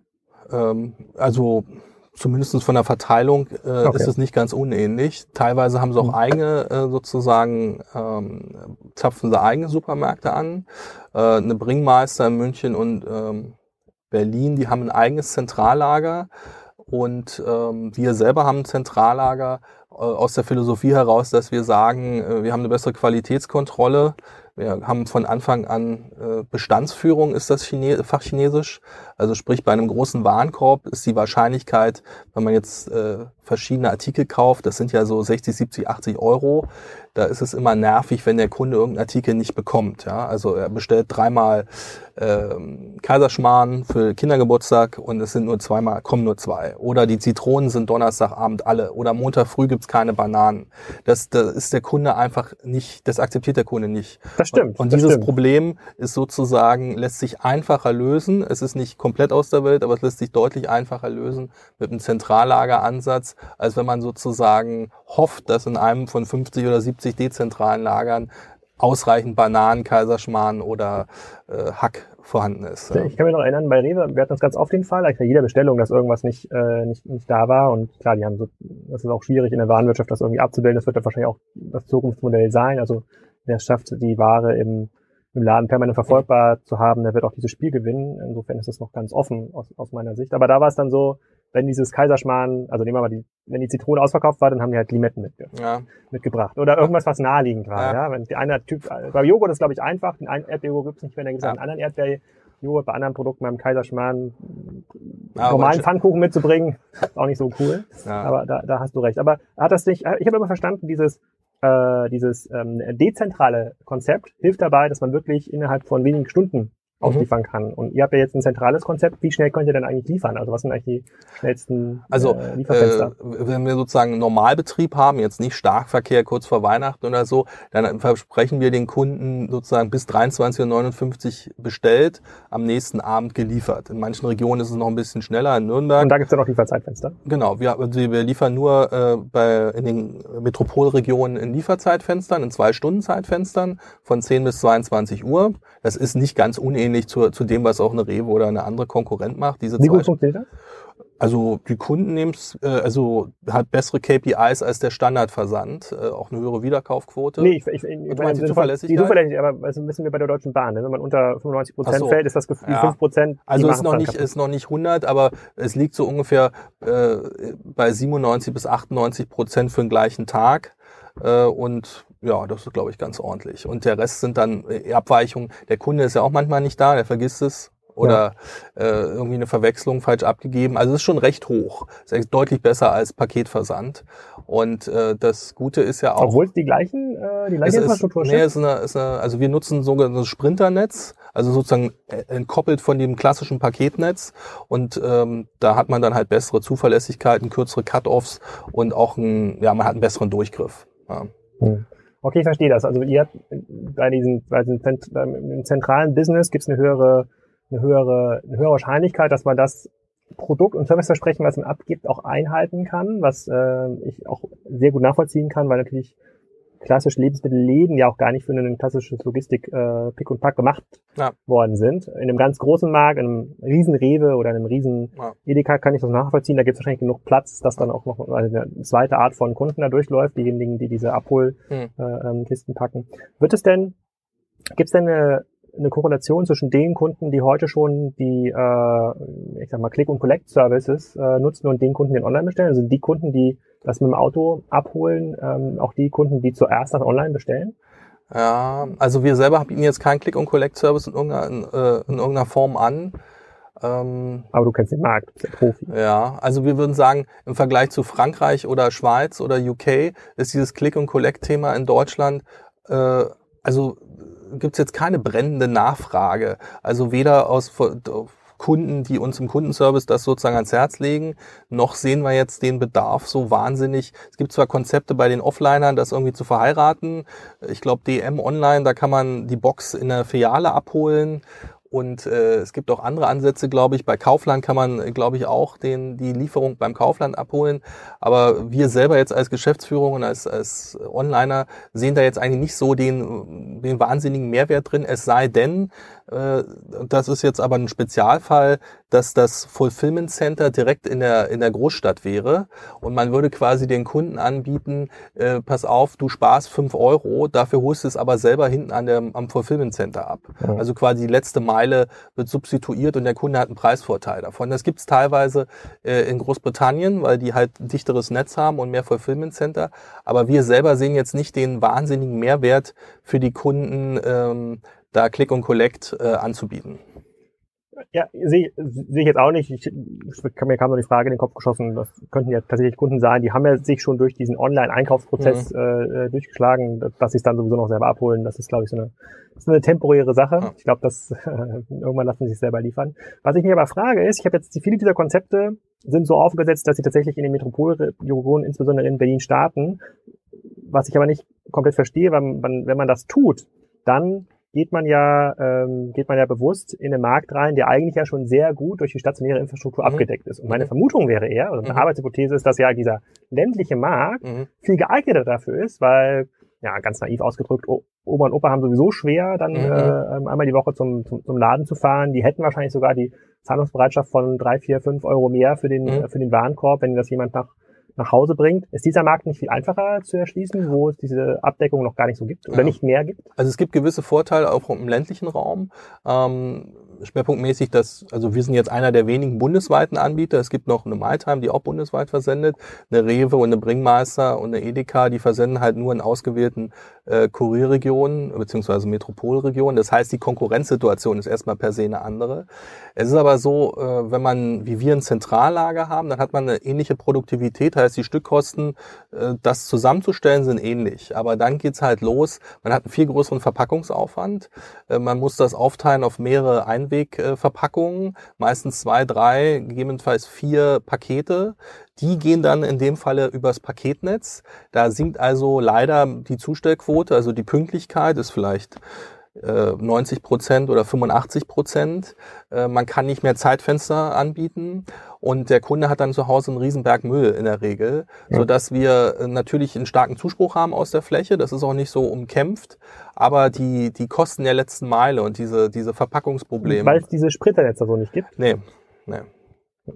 Ähm, also zumindest von der Verteilung äh, okay. ist es nicht ganz unähnlich. Teilweise haben sie auch mhm. eigene äh, sozusagen, ähm, zapfen sie eigene Supermärkte an. Äh, eine Bringmeister in München und ähm, Berlin, die haben ein eigenes Zentrallager. Und ähm, wir selber haben ein Zentrallager äh, aus der Philosophie heraus, dass wir sagen, äh, wir haben eine bessere Qualitätskontrolle. Wir haben von Anfang an äh, Bestandsführung, ist das Chine Fachchinesisch. Also sprich, bei einem großen Warenkorb ist die Wahrscheinlichkeit, wenn man jetzt verschiedene Artikel kauft, das sind ja so 60, 70, 80 Euro, da ist es immer nervig, wenn der Kunde irgendeinen Artikel nicht bekommt. Ja? Also er bestellt dreimal ähm, Kaiserschmarrn für Kindergeburtstag und es sind nur zweimal, kommen nur zwei. Oder die Zitronen sind Donnerstagabend alle. Oder Montag früh gibt's keine Bananen. Das, das ist der Kunde einfach nicht, das akzeptiert der Kunde nicht. Das stimmt. Und, und das dieses stimmt. Problem ist sozusagen, lässt sich einfacher lösen. Es ist nicht komplett aus der Welt, aber es lässt sich deutlich einfacher lösen mit einem Zentrallageransatz, als wenn man sozusagen hofft, dass in einem von 50 oder 70 dezentralen Lagern ausreichend Bananen, Kaiserschmarrn oder äh, Hack vorhanden ist. Ich kann mich noch erinnern, bei Rewe, wir hatten das ganz oft den Fall, bei jeder Bestellung, dass irgendwas nicht, äh, nicht, nicht da war. Und klar, die haben so, das ist auch schwierig in der Warenwirtschaft, das irgendwie abzubilden. Das wird dann wahrscheinlich auch das Zukunftsmodell sein. Also wer es schafft, die Ware im, im Laden permanent verfolgbar zu haben, der wird auch dieses Spiel gewinnen. Insofern ist das noch ganz offen aus, aus meiner Sicht. Aber da war es dann so, wenn dieses Kaiserschmarrn, also nehmen wir mal die, wenn die Zitrone ausverkauft war, dann haben die halt Limetten mitge ja. mitgebracht. Oder irgendwas, was naheliegend war. Ja. ja? Wenn die eine Typ, bei Joghurt ist glaube ich einfach, den einen Erdbeerjoghurt gibt's nicht mehr, dann gibt's ja. einen anderen Erdbeerjoghurt, bei anderen Produkten beim Kaiserschmarrn ja, normalen Pfannkuchen mitzubringen, ist auch nicht so cool. Aber da, da hast du recht. Aber hat das nicht, ich habe immer verstanden, dieses äh, dieses ähm, dezentrale Konzept hilft dabei, dass man wirklich innerhalb von wenigen Stunden ausliefern mhm. kann. Und ihr habt ja jetzt ein zentrales Konzept. Wie schnell könnt ihr denn eigentlich liefern? Also was sind eigentlich die schnellsten also, äh, Lieferfenster? Äh, wenn wir sozusagen einen Normalbetrieb haben, jetzt nicht Starkverkehr kurz vor Weihnachten oder so, dann versprechen wir den Kunden sozusagen bis 23.59 Uhr bestellt, am nächsten Abend geliefert. In manchen Regionen ist es noch ein bisschen schneller, in Nürnberg. Und da gibt es ja noch Lieferzeitfenster? Genau, wir, also wir liefern nur äh, bei, in den Metropolregionen in Lieferzeitfenstern, in zwei Stunden Zeitfenstern von 10 bis 22 Uhr. Das ist nicht ganz unähnlich zu, zu dem, was auch eine Rewe oder eine andere Konkurrent macht. Diese Wie gut funktioniert das? Also die Kunden nehmen äh, also hat bessere KPIs als der Standardversand, äh, auch eine höhere Wiederkaufquote. Nee, ich, ich, ich meine die Zuverlässigkeit. Die Zuverlässigkeit, aber das wissen wir bei der Deutschen Bahn. Ne? Wenn man unter 95 Prozent so. fällt, ist das Gefühl ja. 5 Prozent. Also ist noch nicht ist noch nicht 100, aber es liegt so ungefähr äh, bei 97 bis 98 Prozent für den gleichen Tag. Äh, und ja, das ist, glaube ich, ganz ordentlich. Und der Rest sind dann äh, Abweichungen. Der Kunde ist ja auch manchmal nicht da, der vergisst es oder ja. äh, irgendwie eine Verwechslung falsch abgegeben. Also es ist schon recht hoch. Ist deutlich besser als Paketversand. Und äh, das Gute ist ja auch. Obwohl es die gleichen, äh, die gleiche Infrastruktur ist. Nee, ist eine, ist eine, also wir nutzen sogenanntes Sprinternetz, also sozusagen äh, entkoppelt von dem klassischen Paketnetz. Und ähm, da hat man dann halt bessere Zuverlässigkeiten, kürzere Cut-offs und auch ein, ja, man hat einen besseren Durchgriff. Ja. Hm. Okay, ich verstehe das. Also ihr habt bei diesem, bei diesem zentralen Business gibt es eine höhere, eine höhere, eine höhere Wahrscheinlichkeit, dass man das Produkt- und Serviceversprechen, was man abgibt, auch einhalten kann, was äh, ich auch sehr gut nachvollziehen kann, weil natürlich klassische Lebensmittelläden ja auch gar nicht für ein klassisches Logistik äh, Pick und Pack gemacht ja. worden sind. In einem ganz großen Markt, in einem riesen Rewe oder einem riesen ja. Edeka kann ich das nachvollziehen. Da gibt es wahrscheinlich genug Platz, dass dann auch noch also eine zweite Art von Kunden da durchläuft, diejenigen, die diese Abholkisten hm. äh, ähm, packen. Wird es denn, gibt es denn eine, eine Korrelation zwischen den Kunden, die heute schon die, äh, ich sag mal, Click- und Collect-Services äh, nutzen und den Kunden, die online bestellen? Also die Kunden, die das mit dem Auto abholen, ähm, auch die Kunden, die zuerst das online bestellen? Ja, also wir selber bieten jetzt keinen Click- und Collect-Service in, äh, in irgendeiner Form an. Ähm, Aber du kennst den Markt, bist der Profi. Ja, also wir würden sagen, im Vergleich zu Frankreich oder Schweiz oder UK ist dieses Click- und Collect-Thema in Deutschland, äh, also gibt's jetzt keine brennende Nachfrage. Also weder aus Kunden, die uns im Kundenservice das sozusagen ans Herz legen. Noch sehen wir jetzt den Bedarf so wahnsinnig. Es gibt zwar Konzepte bei den Offlinern, das irgendwie zu verheiraten. Ich glaube, DM Online, da kann man die Box in der Filiale abholen und äh, es gibt auch andere Ansätze, glaube ich. Bei Kaufland kann man, glaube ich, auch den, die Lieferung beim Kaufland abholen. Aber wir selber jetzt als Geschäftsführung und als, als Onliner sehen da jetzt eigentlich nicht so den, den wahnsinnigen Mehrwert drin. Es sei denn, das ist jetzt aber ein Spezialfall, dass das Fulfillment Center direkt in der, in der Großstadt wäre und man würde quasi den Kunden anbieten, äh, pass auf, du sparst fünf Euro, dafür holst du es aber selber hinten an der, am Fulfillment Center ab. Ja. Also quasi die letzte Meile wird substituiert und der Kunde hat einen Preisvorteil davon. Das gibt es teilweise äh, in Großbritannien, weil die halt dichteres Netz haben und mehr Fulfillment Center. Aber wir selber sehen jetzt nicht den wahnsinnigen Mehrwert für die Kunden, ähm, da Click und Collect äh, anzubieten. Ja, sehe seh ich jetzt auch nicht. Ich, mir kam noch die Frage in den Kopf geschossen, das könnten ja tatsächlich Kunden sein, die haben ja sich schon durch diesen Online-Einkaufsprozess mhm. äh, durchgeschlagen, dass sie es dann sowieso noch selber abholen. Das ist, glaube ich, so eine, ist eine temporäre Sache. Ja. Ich glaube, dass äh, irgendwann lassen sie sich selber liefern. Was ich mir aber frage ist, ich habe jetzt viele dieser Konzepte sind so aufgesetzt, dass sie tatsächlich in den Metropolregionen, insbesondere in Berlin, starten. Was ich aber nicht komplett verstehe, wenn, wenn man das tut, dann geht man ja, ähm, geht man ja bewusst in den Markt rein, der eigentlich ja schon sehr gut durch die stationäre Infrastruktur mhm. abgedeckt ist. Und meine mhm. Vermutung wäre eher, oder meine mhm. Arbeitshypothese ist, dass ja dieser ländliche Markt mhm. viel geeigneter dafür ist, weil ja, ganz naiv ausgedrückt, Oma und Opa haben sowieso schwer, dann mhm. äh, ähm, einmal die Woche zum, zum, zum Laden zu fahren. Die hätten wahrscheinlich sogar die Zahlungsbereitschaft von drei, vier, fünf Euro mehr für den, mhm. für den Warenkorb, wenn das jemand nach, nach Hause bringt. Ist dieser Markt nicht viel einfacher zu erschließen, wo es diese Abdeckung noch gar nicht so gibt oder ja. nicht mehr gibt? Also es gibt gewisse Vorteile auch im ländlichen Raum. Ähm, schwerpunktmäßig, dass, also wir sind jetzt einer der wenigen bundesweiten Anbieter. Es gibt noch eine MyTime, die auch bundesweit versendet, eine Rewe und eine Bringmeister und eine Edeka, die versenden halt nur in ausgewählten äh, Kurierregionen beziehungsweise Metropolregionen. Das heißt, die Konkurrenzsituation ist erstmal per se eine andere. Es ist aber so, äh, wenn man, wie wir ein Zentrallager haben, dann hat man eine ähnliche Produktivität, heißt die Stückkosten, äh, das zusammenzustellen, sind ähnlich. Aber dann geht's halt los, man hat einen viel größeren Verpackungsaufwand, äh, man muss das aufteilen auf mehrere Einwegverpackungen, meistens zwei, drei, gegebenenfalls vier Pakete. Die gehen dann in dem Falle übers Paketnetz. Da sinkt also leider die Zustellquote, also die Pünktlichkeit ist vielleicht 90 äh, Prozent oder 85 Prozent. Äh, man kann nicht mehr Zeitfenster anbieten und der Kunde hat dann zu Hause einen Riesenberg Müll in der Regel, ja. so dass wir äh, natürlich einen starken Zuspruch haben aus der Fläche. Das ist auch nicht so umkämpft, aber die die Kosten der letzten Meile und diese diese Verpackungsprobleme. Weil es diese Spritternetze so nicht gibt. Nee, nee.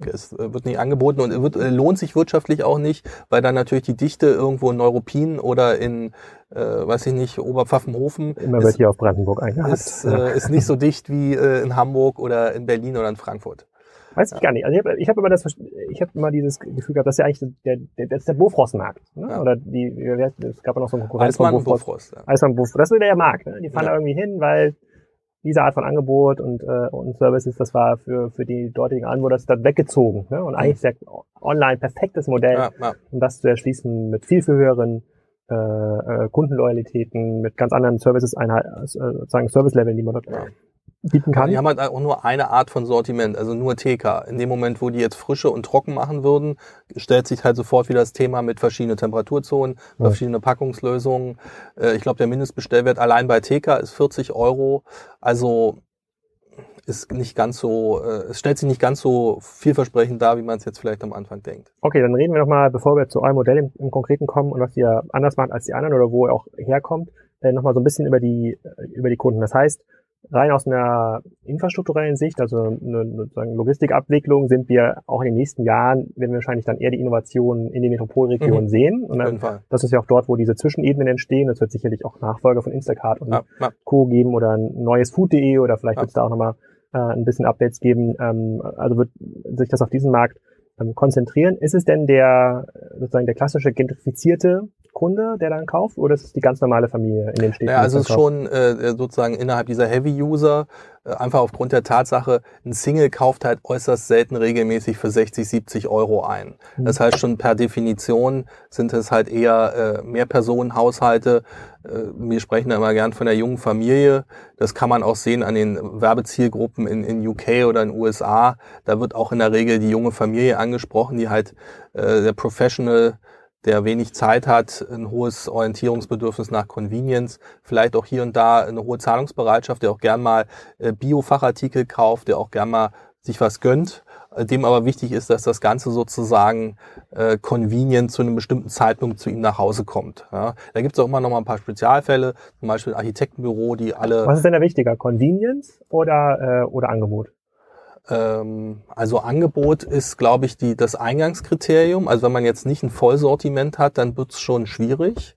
Es äh, wird nicht angeboten und wird, äh, lohnt sich wirtschaftlich auch nicht, weil dann natürlich die Dichte irgendwo in Neuruppin oder in, äh, weiß ich nicht, Oberpfaffenhofen. Immer wird hier auf Brandenburg eingehakt. Ist, äh, ist nicht so dicht wie äh, in Hamburg oder in Berlin oder in Frankfurt. Weiß ich gar nicht. Also ich habe ich hab immer das, ich habe immer dieses Gefühl gehabt, das ist ja eigentlich der, der, das ist der Bofrostmarkt. Ne? Ja. Oder die, es gab ja noch so einen Konkurrenz Eismann Bofrost. Bofrost ja. Eismann Bofrost. Das ist der Markt. Ne? Die fahren ja. da irgendwie hin, weil diese Art von Angebot und, äh, und Services, das war für, für die dortigen Anbieter das dann weggezogen. Ne? Und eigentlich ist ja online perfektes Modell, ja, ja. um das zu erschließen mit viel, viel höheren äh, äh, Kundenloyalitäten, mit ganz anderen Services, Einheit, äh, sozusagen Service-Leveln, die man dort ja bieten kann. Die haben halt auch nur eine Art von Sortiment, also nur TK. In dem Moment, wo die jetzt frische und trocken machen würden, stellt sich halt sofort wieder das Thema mit verschiedenen Temperaturzonen, ja. verschiedene Packungslösungen. Äh, ich glaube, der Mindestbestellwert allein bei TK ist 40 Euro. Also ist nicht ganz so, äh, es stellt sich nicht ganz so vielversprechend dar, wie man es jetzt vielleicht am Anfang denkt. Okay, dann reden wir nochmal, bevor wir zu eurem Modell im, im Konkreten kommen und was ihr anders macht als die anderen oder wo ihr auch herkommt, äh, nochmal so ein bisschen über die, über die Kunden. Das heißt, rein aus einer infrastrukturellen Sicht, also eine, eine Logistikabwicklung, sind wir auch in den nächsten Jahren, werden wir wahrscheinlich dann eher die Innovationen in den Metropolregionen mhm. sehen. Und dann, das ist ja auch dort, wo diese Zwischenebenen entstehen. Es wird sicherlich auch Nachfolger von Instacart und ja, ja. Co. geben oder ein neues Food.de oder vielleicht ja. wird es da auch nochmal äh, ein bisschen Updates geben. Ähm, also wird sich das auf diesen Markt ähm, konzentrieren. Ist es denn der sozusagen der klassische gentrifizierte Kunde, der dann kauft, oder ist es die ganz normale Familie in den Städten? Ja, also es ist schon äh, sozusagen innerhalb dieser Heavy-User, äh, einfach aufgrund der Tatsache, ein Single kauft halt äußerst selten regelmäßig für 60, 70 Euro ein. Mhm. Das heißt schon per Definition sind es halt eher äh, Mehrpersonenhaushalte. Äh, wir sprechen da immer gern von der jungen Familie. Das kann man auch sehen an den Werbezielgruppen in, in UK oder in USA. Da wird auch in der Regel die junge Familie angesprochen, die halt äh, der Professional der wenig Zeit hat, ein hohes Orientierungsbedürfnis nach Convenience, vielleicht auch hier und da eine hohe Zahlungsbereitschaft, der auch gern mal äh, Bio-Fachartikel kauft, der auch gern mal sich was gönnt, äh, dem aber wichtig ist, dass das Ganze sozusagen äh, convenient zu einem bestimmten Zeitpunkt zu ihm nach Hause kommt. Ja. Da gibt es auch immer noch mal ein paar Spezialfälle, zum Beispiel ein Architektenbüro, die alle... Was ist denn da wichtiger, Convenience oder, äh, oder Angebot? Ähm, also Angebot ist, glaube ich, die, das Eingangskriterium. Also wenn man jetzt nicht ein Vollsortiment hat, dann wird es schon schwierig.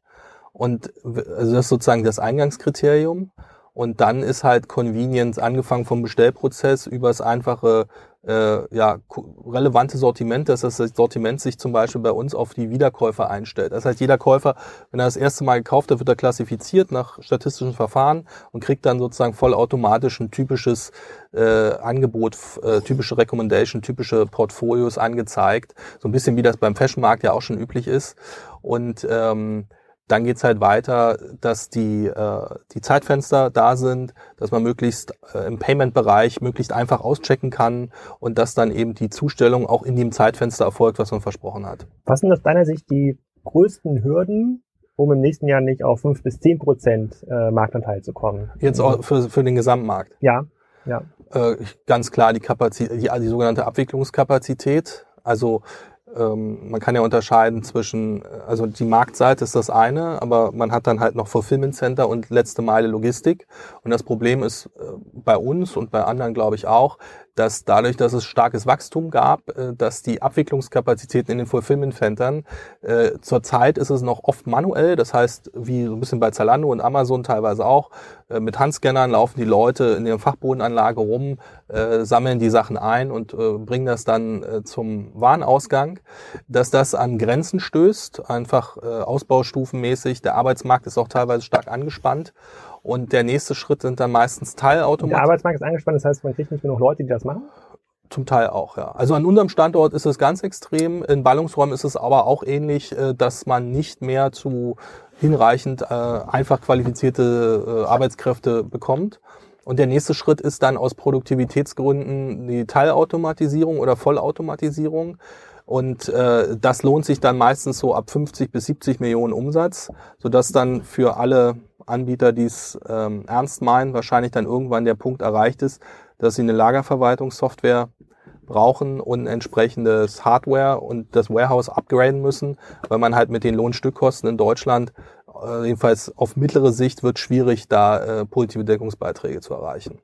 Und also das ist sozusagen das Eingangskriterium. Und dann ist halt Convenience angefangen vom Bestellprozess über das einfache äh, ja, relevante Sortiment, dass das Sortiment sich zum Beispiel bei uns auf die Wiederkäufer einstellt. Das heißt, jeder Käufer, wenn er das erste Mal gekauft hat, wird er klassifiziert nach statistischen Verfahren und kriegt dann sozusagen vollautomatisch ein typisches äh, Angebot, äh, typische Recommendation, typische Portfolios angezeigt. So ein bisschen wie das beim Fashionmarkt ja auch schon üblich ist. Und ähm, dann geht's halt weiter, dass die, äh, die Zeitfenster da sind, dass man möglichst äh, im Payment-Bereich möglichst einfach auschecken kann und dass dann eben die Zustellung auch in dem Zeitfenster erfolgt, was man versprochen hat. Was sind aus deiner Sicht die größten Hürden, um im nächsten Jahr nicht auf fünf bis zehn Prozent äh, Marktanteil zu kommen? Jetzt auch für, für den Gesamtmarkt? Ja, ja. Äh, ganz klar die Kapazität, die, die sogenannte Abwicklungskapazität. Also ähm, man kann ja unterscheiden zwischen, also die Marktseite ist das eine, aber man hat dann halt noch Fulfillment Center und letzte Meile Logistik. Und das Problem ist äh, bei uns und bei anderen, glaube ich, auch, dass dadurch, dass es starkes Wachstum gab, äh, dass die Abwicklungskapazitäten in den Fulfillment Centern, äh, zurzeit ist es noch oft manuell, das heißt, wie so ein bisschen bei Zalando und Amazon teilweise auch, äh, mit Handscannern laufen die Leute in ihrer Fachbodenanlage rum, sammeln die Sachen ein und bringen das dann zum Warenausgang, dass das an Grenzen stößt, einfach ausbaustufenmäßig, der Arbeitsmarkt ist auch teilweise stark angespannt und der nächste Schritt sind dann meistens Teilautomaten. Der Arbeitsmarkt ist angespannt, das heißt, man kriegt nicht genug Leute, die das machen? Zum Teil auch, ja. Also an unserem Standort ist es ganz extrem. In Ballungsräumen ist es aber auch ähnlich, äh, dass man nicht mehr zu hinreichend äh, einfach qualifizierte äh, Arbeitskräfte bekommt. Und der nächste Schritt ist dann aus Produktivitätsgründen die Teilautomatisierung oder Vollautomatisierung. Und äh, das lohnt sich dann meistens so ab 50 bis 70 Millionen Umsatz, sodass dann für alle Anbieter, die es ähm, ernst meinen, wahrscheinlich dann irgendwann der Punkt erreicht ist, dass sie eine Lagerverwaltungssoftware brauchen und entsprechendes Hardware und das Warehouse upgraden müssen, weil man halt mit den Lohnstückkosten in Deutschland, äh, jedenfalls auf mittlere Sicht, wird schwierig, da äh, positive Deckungsbeiträge zu erreichen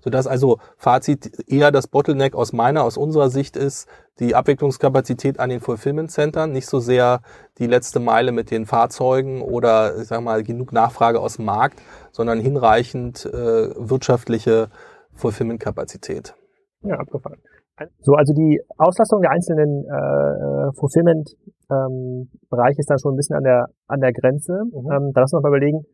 sodass also Fazit eher das Bottleneck aus meiner, aus unserer Sicht ist, die Abwicklungskapazität an den Fulfillment Centern, nicht so sehr die letzte Meile mit den Fahrzeugen oder ich sag mal genug Nachfrage aus dem Markt, sondern hinreichend äh, wirtschaftliche Fulfillment-Kapazität. Ja, abgefahren. So, also die Auslastung der einzelnen äh, Fulfillment-Bereiche ähm, ist dann schon ein bisschen an der an der Grenze. Mhm. Ähm, da lass uns mal überlegen,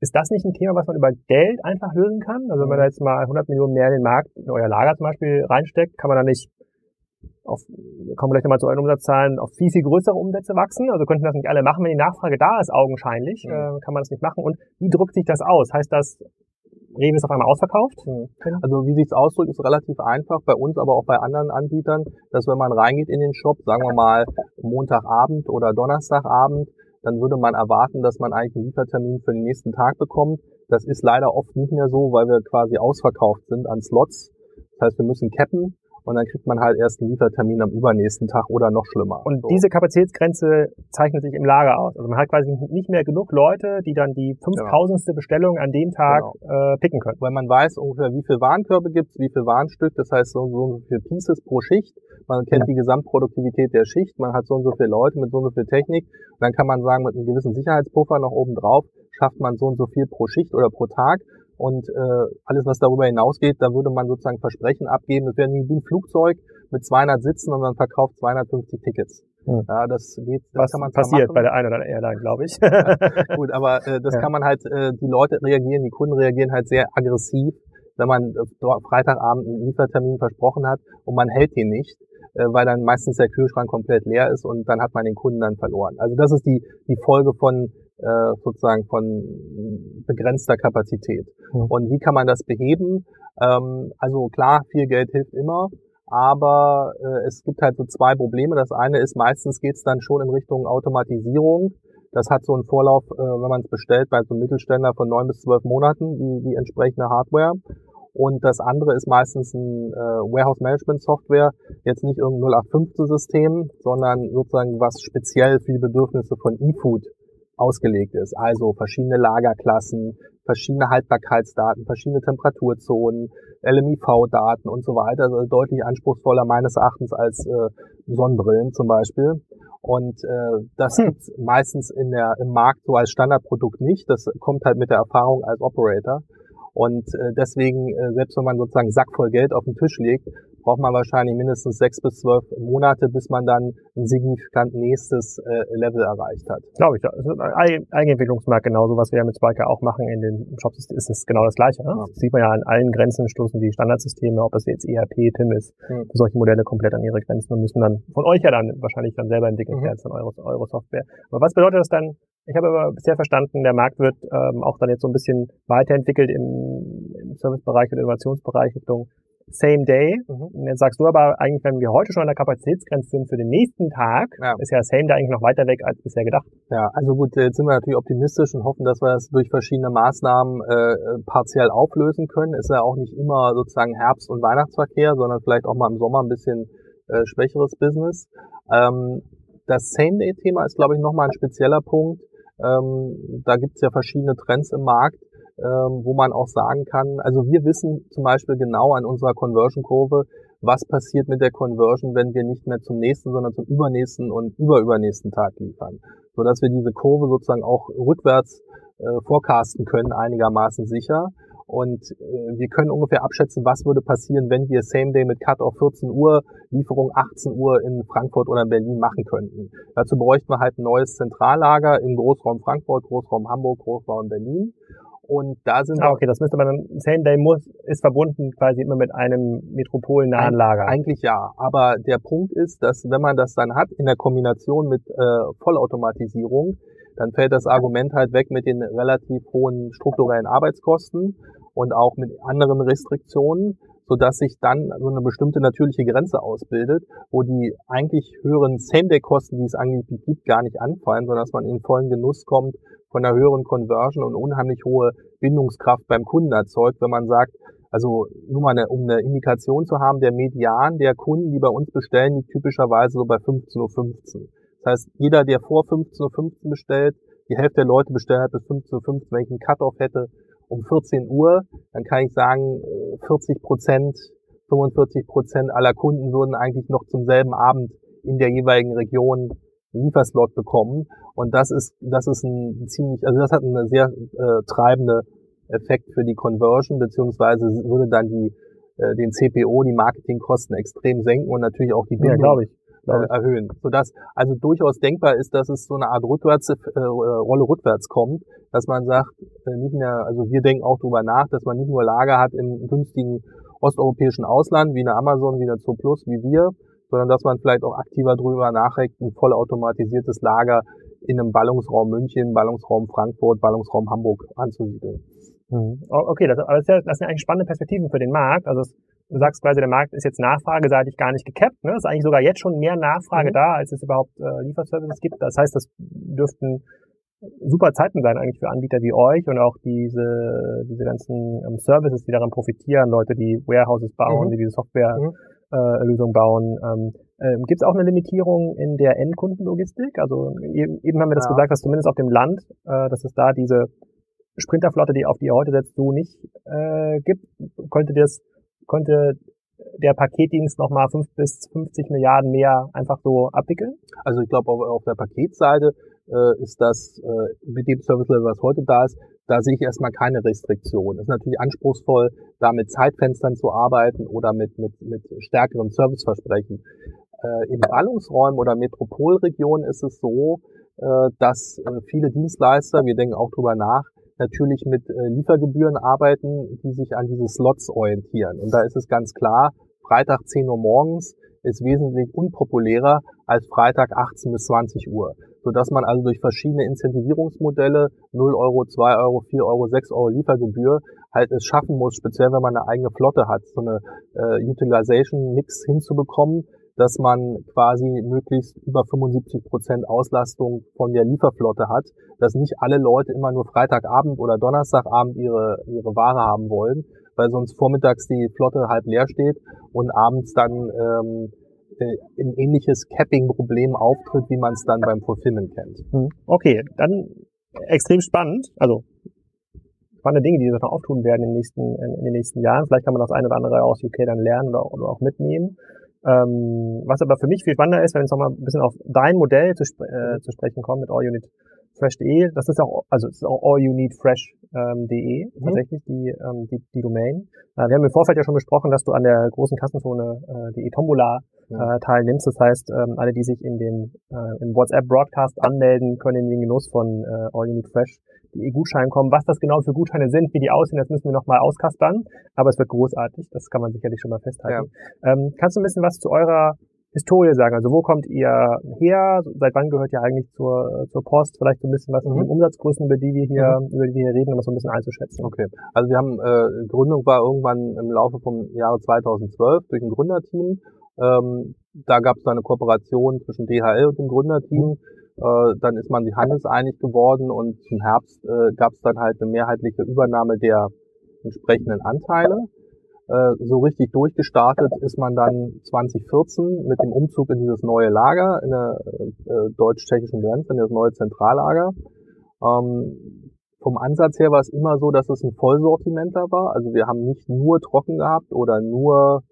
ist das nicht ein Thema, was man über Geld einfach lösen kann? Also wenn man da jetzt mal 100 Millionen mehr in den Markt, in euer Lager zum Beispiel reinsteckt, kann man da nicht auf, wir kommen gleich nochmal zu euren Umsatzzahlen, auf viel, viel größere Umsätze wachsen? Also könnten das nicht alle machen, wenn die Nachfrage da ist, augenscheinlich, mhm. äh, kann man das nicht machen. Und wie drückt sich das aus? Heißt das, Rewe ist auf einmal ausverkauft? Mhm. Also wie sich ausdrückt, ist relativ einfach bei uns, aber auch bei anderen Anbietern, dass wenn man reingeht in den Shop, sagen wir mal Montagabend oder Donnerstagabend, dann würde man erwarten, dass man eigentlich einen Liefertermin für den nächsten Tag bekommt. Das ist leider oft nicht mehr so, weil wir quasi ausverkauft sind an Slots. Das heißt, wir müssen cappen und dann kriegt man halt erst einen Liefertermin am übernächsten Tag oder noch schlimmer. Und so. diese Kapazitätsgrenze zeichnet sich im Lager aus. Also man hat quasi nicht mehr genug Leute, die dann die 5000. Genau. Bestellung an dem Tag genau. äh, picken können. Weil man weiß ungefähr, wie viel Warenkörbe gibt es, wie viel Warenstück, das heißt so, so viele Pieces pro Schicht. Man kennt ja. die Gesamtproduktivität der Schicht, man hat so und so viele Leute mit so und so viel Technik. Und dann kann man sagen, mit einem gewissen Sicherheitspuffer noch oben drauf schafft man so und so viel pro Schicht oder pro Tag. Und äh, alles, was darüber hinausgeht, da würde man sozusagen Versprechen abgeben. Das wäre wie ein Flugzeug mit 200 Sitzen und man verkauft 250 Tickets. Hm. Ja, das geht. Das was kann man passiert bei der einen oder der Airline, glaube ich. Gut, aber äh, das ja. kann man halt. Äh, die Leute reagieren, die Kunden reagieren halt sehr aggressiv, wenn man äh, Freitagabend einen Liefertermin versprochen hat und man hält den nicht äh, weil dann meistens der Kühlschrank komplett leer ist und dann hat man den Kunden dann verloren. Also das ist die, die Folge von äh, sozusagen von begrenzter Kapazität. Mhm. Und wie kann man das beheben? Ähm, also klar, viel Geld hilft immer, aber äh, es gibt halt so zwei Probleme. Das eine ist, meistens geht es dann schon in Richtung Automatisierung. Das hat so einen Vorlauf, äh, wenn man es bestellt, bei so einem Mittelständler von neun bis zwölf Monaten, die, die entsprechende Hardware. Und das andere ist meistens ein äh, Warehouse Management Software, jetzt nicht irgendein 0815 System, sondern sozusagen was speziell für die Bedürfnisse von eFood ausgelegt ist. Also verschiedene Lagerklassen, verschiedene Haltbarkeitsdaten, verschiedene Temperaturzonen, LMIV-Daten und so weiter. Also deutlich anspruchsvoller meines Erachtens als äh, Sonnenbrillen zum Beispiel. Und äh, das hm. gibt's meistens in der, im Markt so als Standardprodukt nicht. Das kommt halt mit der Erfahrung als Operator. Und äh, deswegen, äh, selbst wenn man sozusagen Sack voll Geld auf den Tisch legt, braucht man wahrscheinlich mindestens sechs bis zwölf Monate, bis man dann ein signifikant nächstes äh, Level erreicht hat. Glaube ich. Das ist ein Eigenentwicklungsmarkt genauso, was wir ja mit Spiker auch machen in den Shops, ist, ist es genau das Gleiche. Ne? Ja. Das sieht man ja an allen Grenzen stoßen die Standardsysteme, ob das jetzt ERP, PIM ist, mhm. solche Modelle komplett an ihre Grenzen und müssen dann von euch ja dann wahrscheinlich dann selber entwickeln, mhm. dann eure, eure Software. Aber was bedeutet das dann ich habe aber bisher verstanden, der Markt wird ähm, auch dann jetzt so ein bisschen weiterentwickelt im, im Servicebereich und Innovationsbereich Richtung Same Day. Mhm. Jetzt sagst du aber eigentlich, wenn wir heute schon an der Kapazitätsgrenze sind für den nächsten Tag, ja. ist ja Same Day eigentlich noch weiter weg als bisher gedacht. Ja, also gut, jetzt sind wir natürlich optimistisch und hoffen, dass wir das durch verschiedene Maßnahmen äh, partiell auflösen können. Ist ja auch nicht immer sozusagen Herbst- und Weihnachtsverkehr, sondern vielleicht auch mal im Sommer ein bisschen äh, schwächeres Business. Ähm, das Same-Day-Thema ist, glaube ich, nochmal ein spezieller Punkt. Ähm, da gibt es ja verschiedene Trends im Markt, ähm, wo man auch sagen kann, also wir wissen zum Beispiel genau an unserer Conversion-Kurve, was passiert mit der Conversion, wenn wir nicht mehr zum nächsten, sondern zum übernächsten und überübernächsten Tag liefern. Sodass wir diese Kurve sozusagen auch rückwärts äh, forecasten können, einigermaßen sicher. Und äh, wir können ungefähr abschätzen, was würde passieren, wenn wir Same Day mit Cut auf 14 Uhr, Lieferung 18 Uhr in Frankfurt oder in Berlin machen könnten. Dazu bräuchten wir halt ein neues Zentrallager im Großraum Frankfurt, Großraum Hamburg, Großraum Berlin. Und da sind ah, okay, das müsste man dann, Same Day muss, ist verbunden quasi immer mit einem metropolnahen Lager. Eigentlich ja, aber der Punkt ist, dass wenn man das dann hat in der Kombination mit äh, Vollautomatisierung, dann fällt das Argument halt weg mit den relativ hohen strukturellen Arbeitskosten und auch mit anderen Restriktionen, so dass sich dann so eine bestimmte natürliche Grenze ausbildet, wo die eigentlich höheren Same-Day-Kosten, die es angeblich gibt, gar nicht anfallen, sondern dass man in vollen Genuss kommt von einer höheren Conversion und unheimlich hohe Bindungskraft beim Kunden erzeugt, wenn man sagt, also nur mal eine, um eine Indikation zu haben, der Median der Kunden, die bei uns bestellen, liegt typischerweise so bei 15.15 Uhr. Das heißt, jeder, der vor 15.15 Uhr bestellt, die Hälfte der Leute bestellen halt bis 15.15 Uhr. Wenn ich einen Cut-Off hätte um 14 Uhr, dann kann ich sagen, 40 äh, Prozent, 45 Prozent aller Kunden würden eigentlich noch zum selben Abend in der jeweiligen Region Lieferslot bekommen. Und das ist, das ist ein ziemlich, also das hat eine sehr äh, treibende Effekt für die Conversion, beziehungsweise würde dann die, äh, den CPO, die Marketingkosten extrem senken und natürlich auch die Bindung, ja, äh, erhöhen. Sodass also durchaus denkbar ist, dass es so eine Art rückwärts, äh, Rolle rückwärts kommt, dass man sagt, äh, nicht mehr, also wir denken auch darüber nach, dass man nicht nur Lager hat im günstigen osteuropäischen Ausland, wie eine Amazon, wie eine Zooplus, wie wir, sondern dass man vielleicht auch aktiver darüber nachdenkt, ein vollautomatisiertes Lager in einem Ballungsraum München, Ballungsraum Frankfurt, Ballungsraum Hamburg anzusiedeln. Mhm. Okay, das, aber das sind eigentlich spannende Perspektiven für den Markt. Also du sagst quasi, der Markt ist jetzt nachfrageseitig gar nicht gekappt. Ne? Es ist eigentlich sogar jetzt schon mehr Nachfrage mhm. da, als es überhaupt äh, Lieferservices gibt. Das heißt, das dürften super Zeiten sein eigentlich für Anbieter wie euch und auch diese, diese ganzen ähm, Services, die daran profitieren, Leute, die Warehouses bauen, mhm. die diese Softwarelösung mhm. Äh, bauen. Ähm, ähm, Gibt es auch eine Limitierung in der Endkundenlogistik? Also eben, eben haben wir das ja. gesagt, dass zumindest auf dem Land, äh, dass es da diese Sprinterflotte, die auf die ihr heute setzt, so nicht äh, gibt. Könnte das konnte der Paketdienst nochmal 5 bis 50 Milliarden mehr einfach so abwickeln? Also ich glaube, auf, auf der Paketseite äh, ist das äh, mit dem Service-Level, was heute da ist, da sehe ich erstmal keine Restriktion. Es ist natürlich anspruchsvoll, da mit Zeitfenstern zu arbeiten oder mit, mit, mit stärkeren Serviceversprechen. Äh, in Ballungsräumen oder Metropolregionen ist es so, äh, dass äh, viele Dienstleister, wir denken auch drüber nach, natürlich mit äh, Liefergebühren arbeiten, die sich an diese Slots orientieren. Und da ist es ganz klar, Freitag 10 Uhr morgens ist wesentlich unpopulärer als Freitag 18 bis 20 Uhr. Sodass man also durch verschiedene Incentivierungsmodelle, 0 Euro, 2 Euro, 4 Euro, 6 Euro Liefergebühr, halt es schaffen muss, speziell wenn man eine eigene Flotte hat, so eine äh, Utilization-Mix hinzubekommen, dass man quasi möglichst über 75 Prozent Auslastung von der Lieferflotte hat, dass nicht alle Leute immer nur Freitagabend oder Donnerstagabend ihre, ihre Ware haben wollen, weil sonst vormittags die Flotte halb leer steht und abends dann ähm, äh, ein ähnliches Capping-Problem auftritt, wie man es dann beim Fulfillment kennt. Hm. Okay, dann extrem spannend. Also spannende Dinge, die sich noch auftun werden in den nächsten, in, den nächsten Jahren. Vielleicht kann man das eine oder andere aus UK dann lernen oder, oder auch mitnehmen. Ähm, was aber für mich viel spannender ist, wenn wir jetzt nochmal ein bisschen auf dein Modell zu, äh, zu sprechen kommen mit All Unit Fresh.de, das ist auch, also es ist auch allyouneedfresh.de ähm, mhm. tatsächlich die, ähm, die, die Domain. Äh, wir haben im Vorfeld ja schon besprochen, dass du an der großen Kassenzone äh, die e-Tombola äh, teilnimmst. Das heißt, ähm, alle, die sich in dem äh, im WhatsApp Broadcast anmelden, können in den Genuss von äh, All You Need Fresh die E-Gutscheine kommen. Was das genau für Gutscheine sind, wie die aussehen, das müssen wir nochmal auskaspern. Aber es wird großartig. Das kann man sicherlich schon mal festhalten. Ja. Ähm, kannst du ein bisschen was zu eurer Historie sagen? Also wo kommt ihr her? Seit wann gehört ihr eigentlich zur, zur Post? Vielleicht so ein bisschen was mhm. zu den Umsatzgrößen, über die wir hier, mhm. über die wir hier reden, um das so ein bisschen einzuschätzen. Okay. Also wir haben, äh, Gründung war irgendwann im Laufe vom Jahre 2012 durch ein Gründerteam. Ähm, da gab es eine Kooperation zwischen DHL und dem Gründerteam. Äh, dann ist man sich handelseinig geworden und zum Herbst äh, gab es dann halt eine mehrheitliche Übernahme der entsprechenden Anteile. Äh, so richtig durchgestartet ist man dann 2014 mit dem Umzug in dieses neue Lager in der äh, deutsch-tschechischen Grenze, in das neue Zentrallager. Ähm, vom Ansatz her war es immer so, dass es ein Vollsortimenter war. Also wir haben nicht nur trocken gehabt oder nur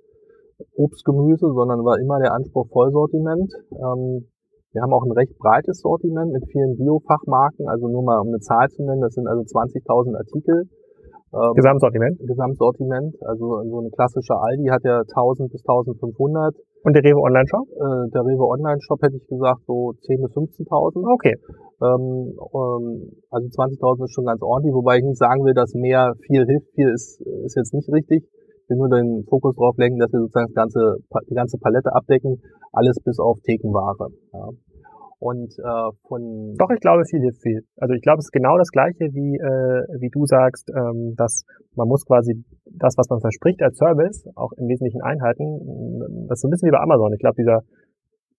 Obst, Gemüse, sondern war immer der Anspruch Vollsortiment. Ähm, wir haben auch ein recht breites Sortiment mit vielen Biofachmarken, also nur mal um eine Zahl zu nennen, das sind also 20.000 Artikel. Ähm, Gesamtsortiment? Gesamtsortiment, also so eine klassische Aldi hat ja 1000 bis 1500. Und der Rewe Online Shop? Äh, der Rewe Online Shop hätte ich gesagt so 10 bis 15.000. Okay. Ähm, ähm, also 20.000 ist schon ganz ordentlich, wobei ich nicht sagen will, dass mehr viel hilft. Viel ist, ist jetzt nicht richtig. Will nur den Fokus darauf lenken, dass wir sozusagen das ganze, die ganze Palette abdecken, alles bis auf Thekenware. Ja. Und äh, von Doch, ich glaube, viel hilft viel. Also ich glaube, es ist genau das gleiche, wie, äh, wie du sagst, ähm, dass man muss quasi das, was man verspricht als Service, auch im Wesentlichen einhalten. Das ist so ein bisschen wie bei Amazon. Ich glaube, dieser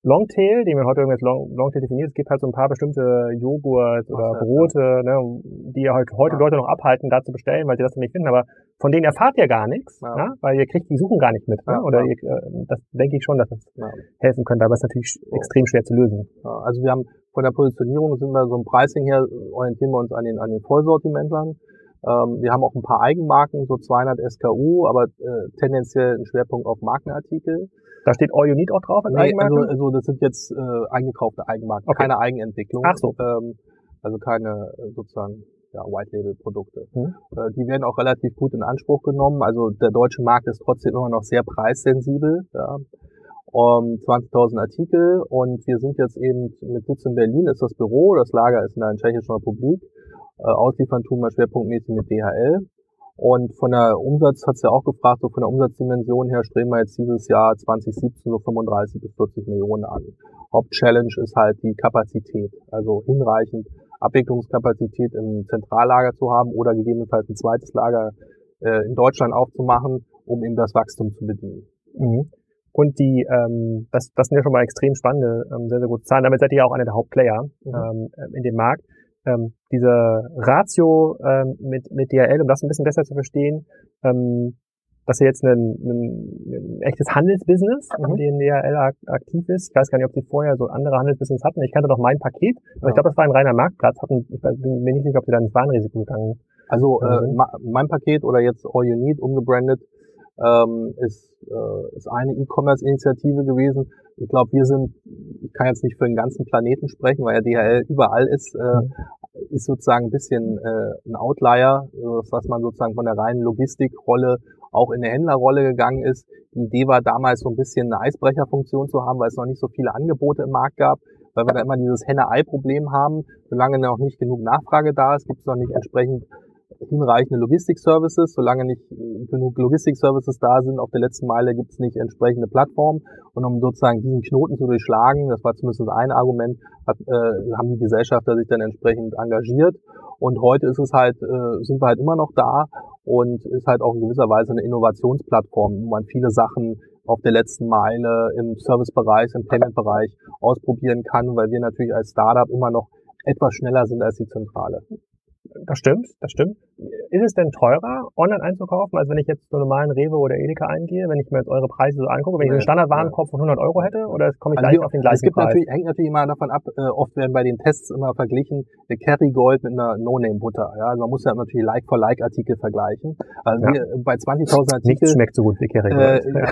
Longtail, den wir heute irgendwie als Long, Longtail definiert, es gibt halt so ein paar bestimmte Joghurt oder Brote, ja. ne, die halt heute ja. Leute noch abhalten, da zu bestellen, weil sie das nicht finden, aber von denen erfahrt ihr gar nichts, ja. ne, weil ihr kriegt die Suchen gar nicht mit, ne, oder ihr, äh, das denke ich schon, dass das helfen könnte, aber es ist natürlich so. extrem schwer zu lösen. also wir haben von der Positionierung sind wir so im Pricing her, orientieren wir uns an den, an den Vollsortimentlern. Ähm, wir haben auch ein paar Eigenmarken, so 200 SKU, aber äh, tendenziell ein Schwerpunkt auf Markenartikel. Da steht All You Need auch drauf nee, also, also das sind jetzt äh, eingekaufte Eigenmarken, okay. keine Eigenentwicklung. Ach so. Ähm, also keine äh, sozusagen ja, White-Label-Produkte. Hm. Äh, die werden auch relativ gut in Anspruch genommen. Also der deutsche Markt ist trotzdem immer noch sehr preissensibel. Ja. Um, 20.000 Artikel und wir sind jetzt eben mit Sitz in Berlin, ist das Büro, das Lager ist in der Tschechischen Republik. Äh, ausliefern tun wir schwerpunktmäßig mit DHL. Und von der Umsatz, hat's ja auch gefragt, so von der Umsatzdimension her streben wir jetzt dieses Jahr 2017 so 35 bis 40 Millionen an. Hauptchallenge ist halt die Kapazität, also hinreichend Abwicklungskapazität im Zentrallager zu haben oder gegebenenfalls ein zweites Lager äh, in Deutschland aufzumachen, um eben das Wachstum zu bedienen. Mhm. Und die, ähm, das, das sind ja schon mal extrem spannende, ähm, sehr, sehr gute Zahlen. Damit seid ihr ja auch einer der Hauptplayer mhm. ähm, in dem Markt ähm, diese Ratio ähm, mit, mit DHL, um das ein bisschen besser zu verstehen, ähm, dass ihr jetzt ein, ein, ein echtes Handelsbusiness, mhm. in dem DHL aktiv ist. Ich weiß gar nicht, ob sie vorher so andere Handelsbusiness hatten. Ich kannte doch mein Paket, aber ja. ich glaube, das war ein reiner Marktplatz. Hatten, ich bin mir nicht sicher, ob sie da ins Warenrisiko gegangen Also äh, mein Paket oder jetzt All You Need umgebrandet ähm, ist, äh, ist eine E-Commerce-Initiative gewesen. Ich glaube, wir sind, ich kann jetzt nicht für den ganzen Planeten sprechen, weil ja DHL überall ist, äh, mhm. ist sozusagen ein bisschen äh, ein Outlier, was man sozusagen von der reinen Logistikrolle auch in der Händlerrolle gegangen ist. Die Idee war damals so ein bisschen eine Eisbrecherfunktion zu haben, weil es noch nicht so viele Angebote im Markt gab, weil wir da immer dieses Henne-Ei-Problem haben. Solange noch nicht genug Nachfrage da ist, gibt es noch nicht entsprechend hinreichende Logistik-Services. Solange nicht genug Logistik-Services da sind, auf der letzten Meile gibt es nicht entsprechende Plattformen. Und um sozusagen diesen Knoten zu durchschlagen, das war zumindest ein Argument, hat, äh, haben die Gesellschafter sich dann entsprechend engagiert. Und heute ist es halt, äh, sind wir halt immer noch da und ist halt auch in gewisser Weise eine Innovationsplattform, wo man viele Sachen auf der letzten Meile im Servicebereich, im Payment-Bereich ausprobieren kann, weil wir natürlich als Startup immer noch etwas schneller sind als die Zentrale das stimmt, das stimmt. Ist es denn teurer, online einzukaufen, als wenn ich jetzt so normalen Rewe oder Edeka eingehe, wenn ich mir jetzt eure Preise so angucke, wenn ich einen Standardwarenkorb von 100 Euro hätte, oder komme ich also gleich auf den gleichen Es gibt Preis? natürlich, hängt natürlich immer davon ab, äh, oft werden bei den Tests immer verglichen, der Kerrygold mit einer No-Name-Butter. Ja, also man muss ja natürlich Like-for-Like-Artikel vergleichen. Also ja. wir, bei 20.000 Artikeln... Nichts schmeckt so gut wie Kerrygold. Äh,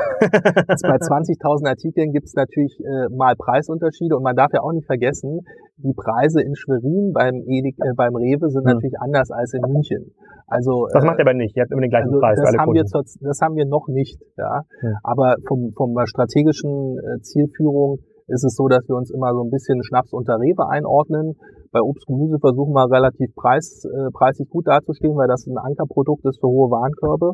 bei 20.000 Artikeln gibt es natürlich äh, mal Preisunterschiede und man darf ja auch nicht vergessen, die Preise in Schwerin beim, Edik, äh, beim Rewe sind hm. natürlich anders als in München. Also das macht ihr aber nicht. Ihr habt immer den gleichen also Preis. Das haben Kunden. wir zur, das haben wir noch nicht. Ja, hm. aber vom vom strategischen äh, Zielführung ist es so, dass wir uns immer so ein bisschen Schnaps unter Rewe einordnen. Bei Obst Gemüse versuchen wir relativ preis, äh, preisig gut dazustehen, weil das ein Ankerprodukt ist für hohe Warenkörbe.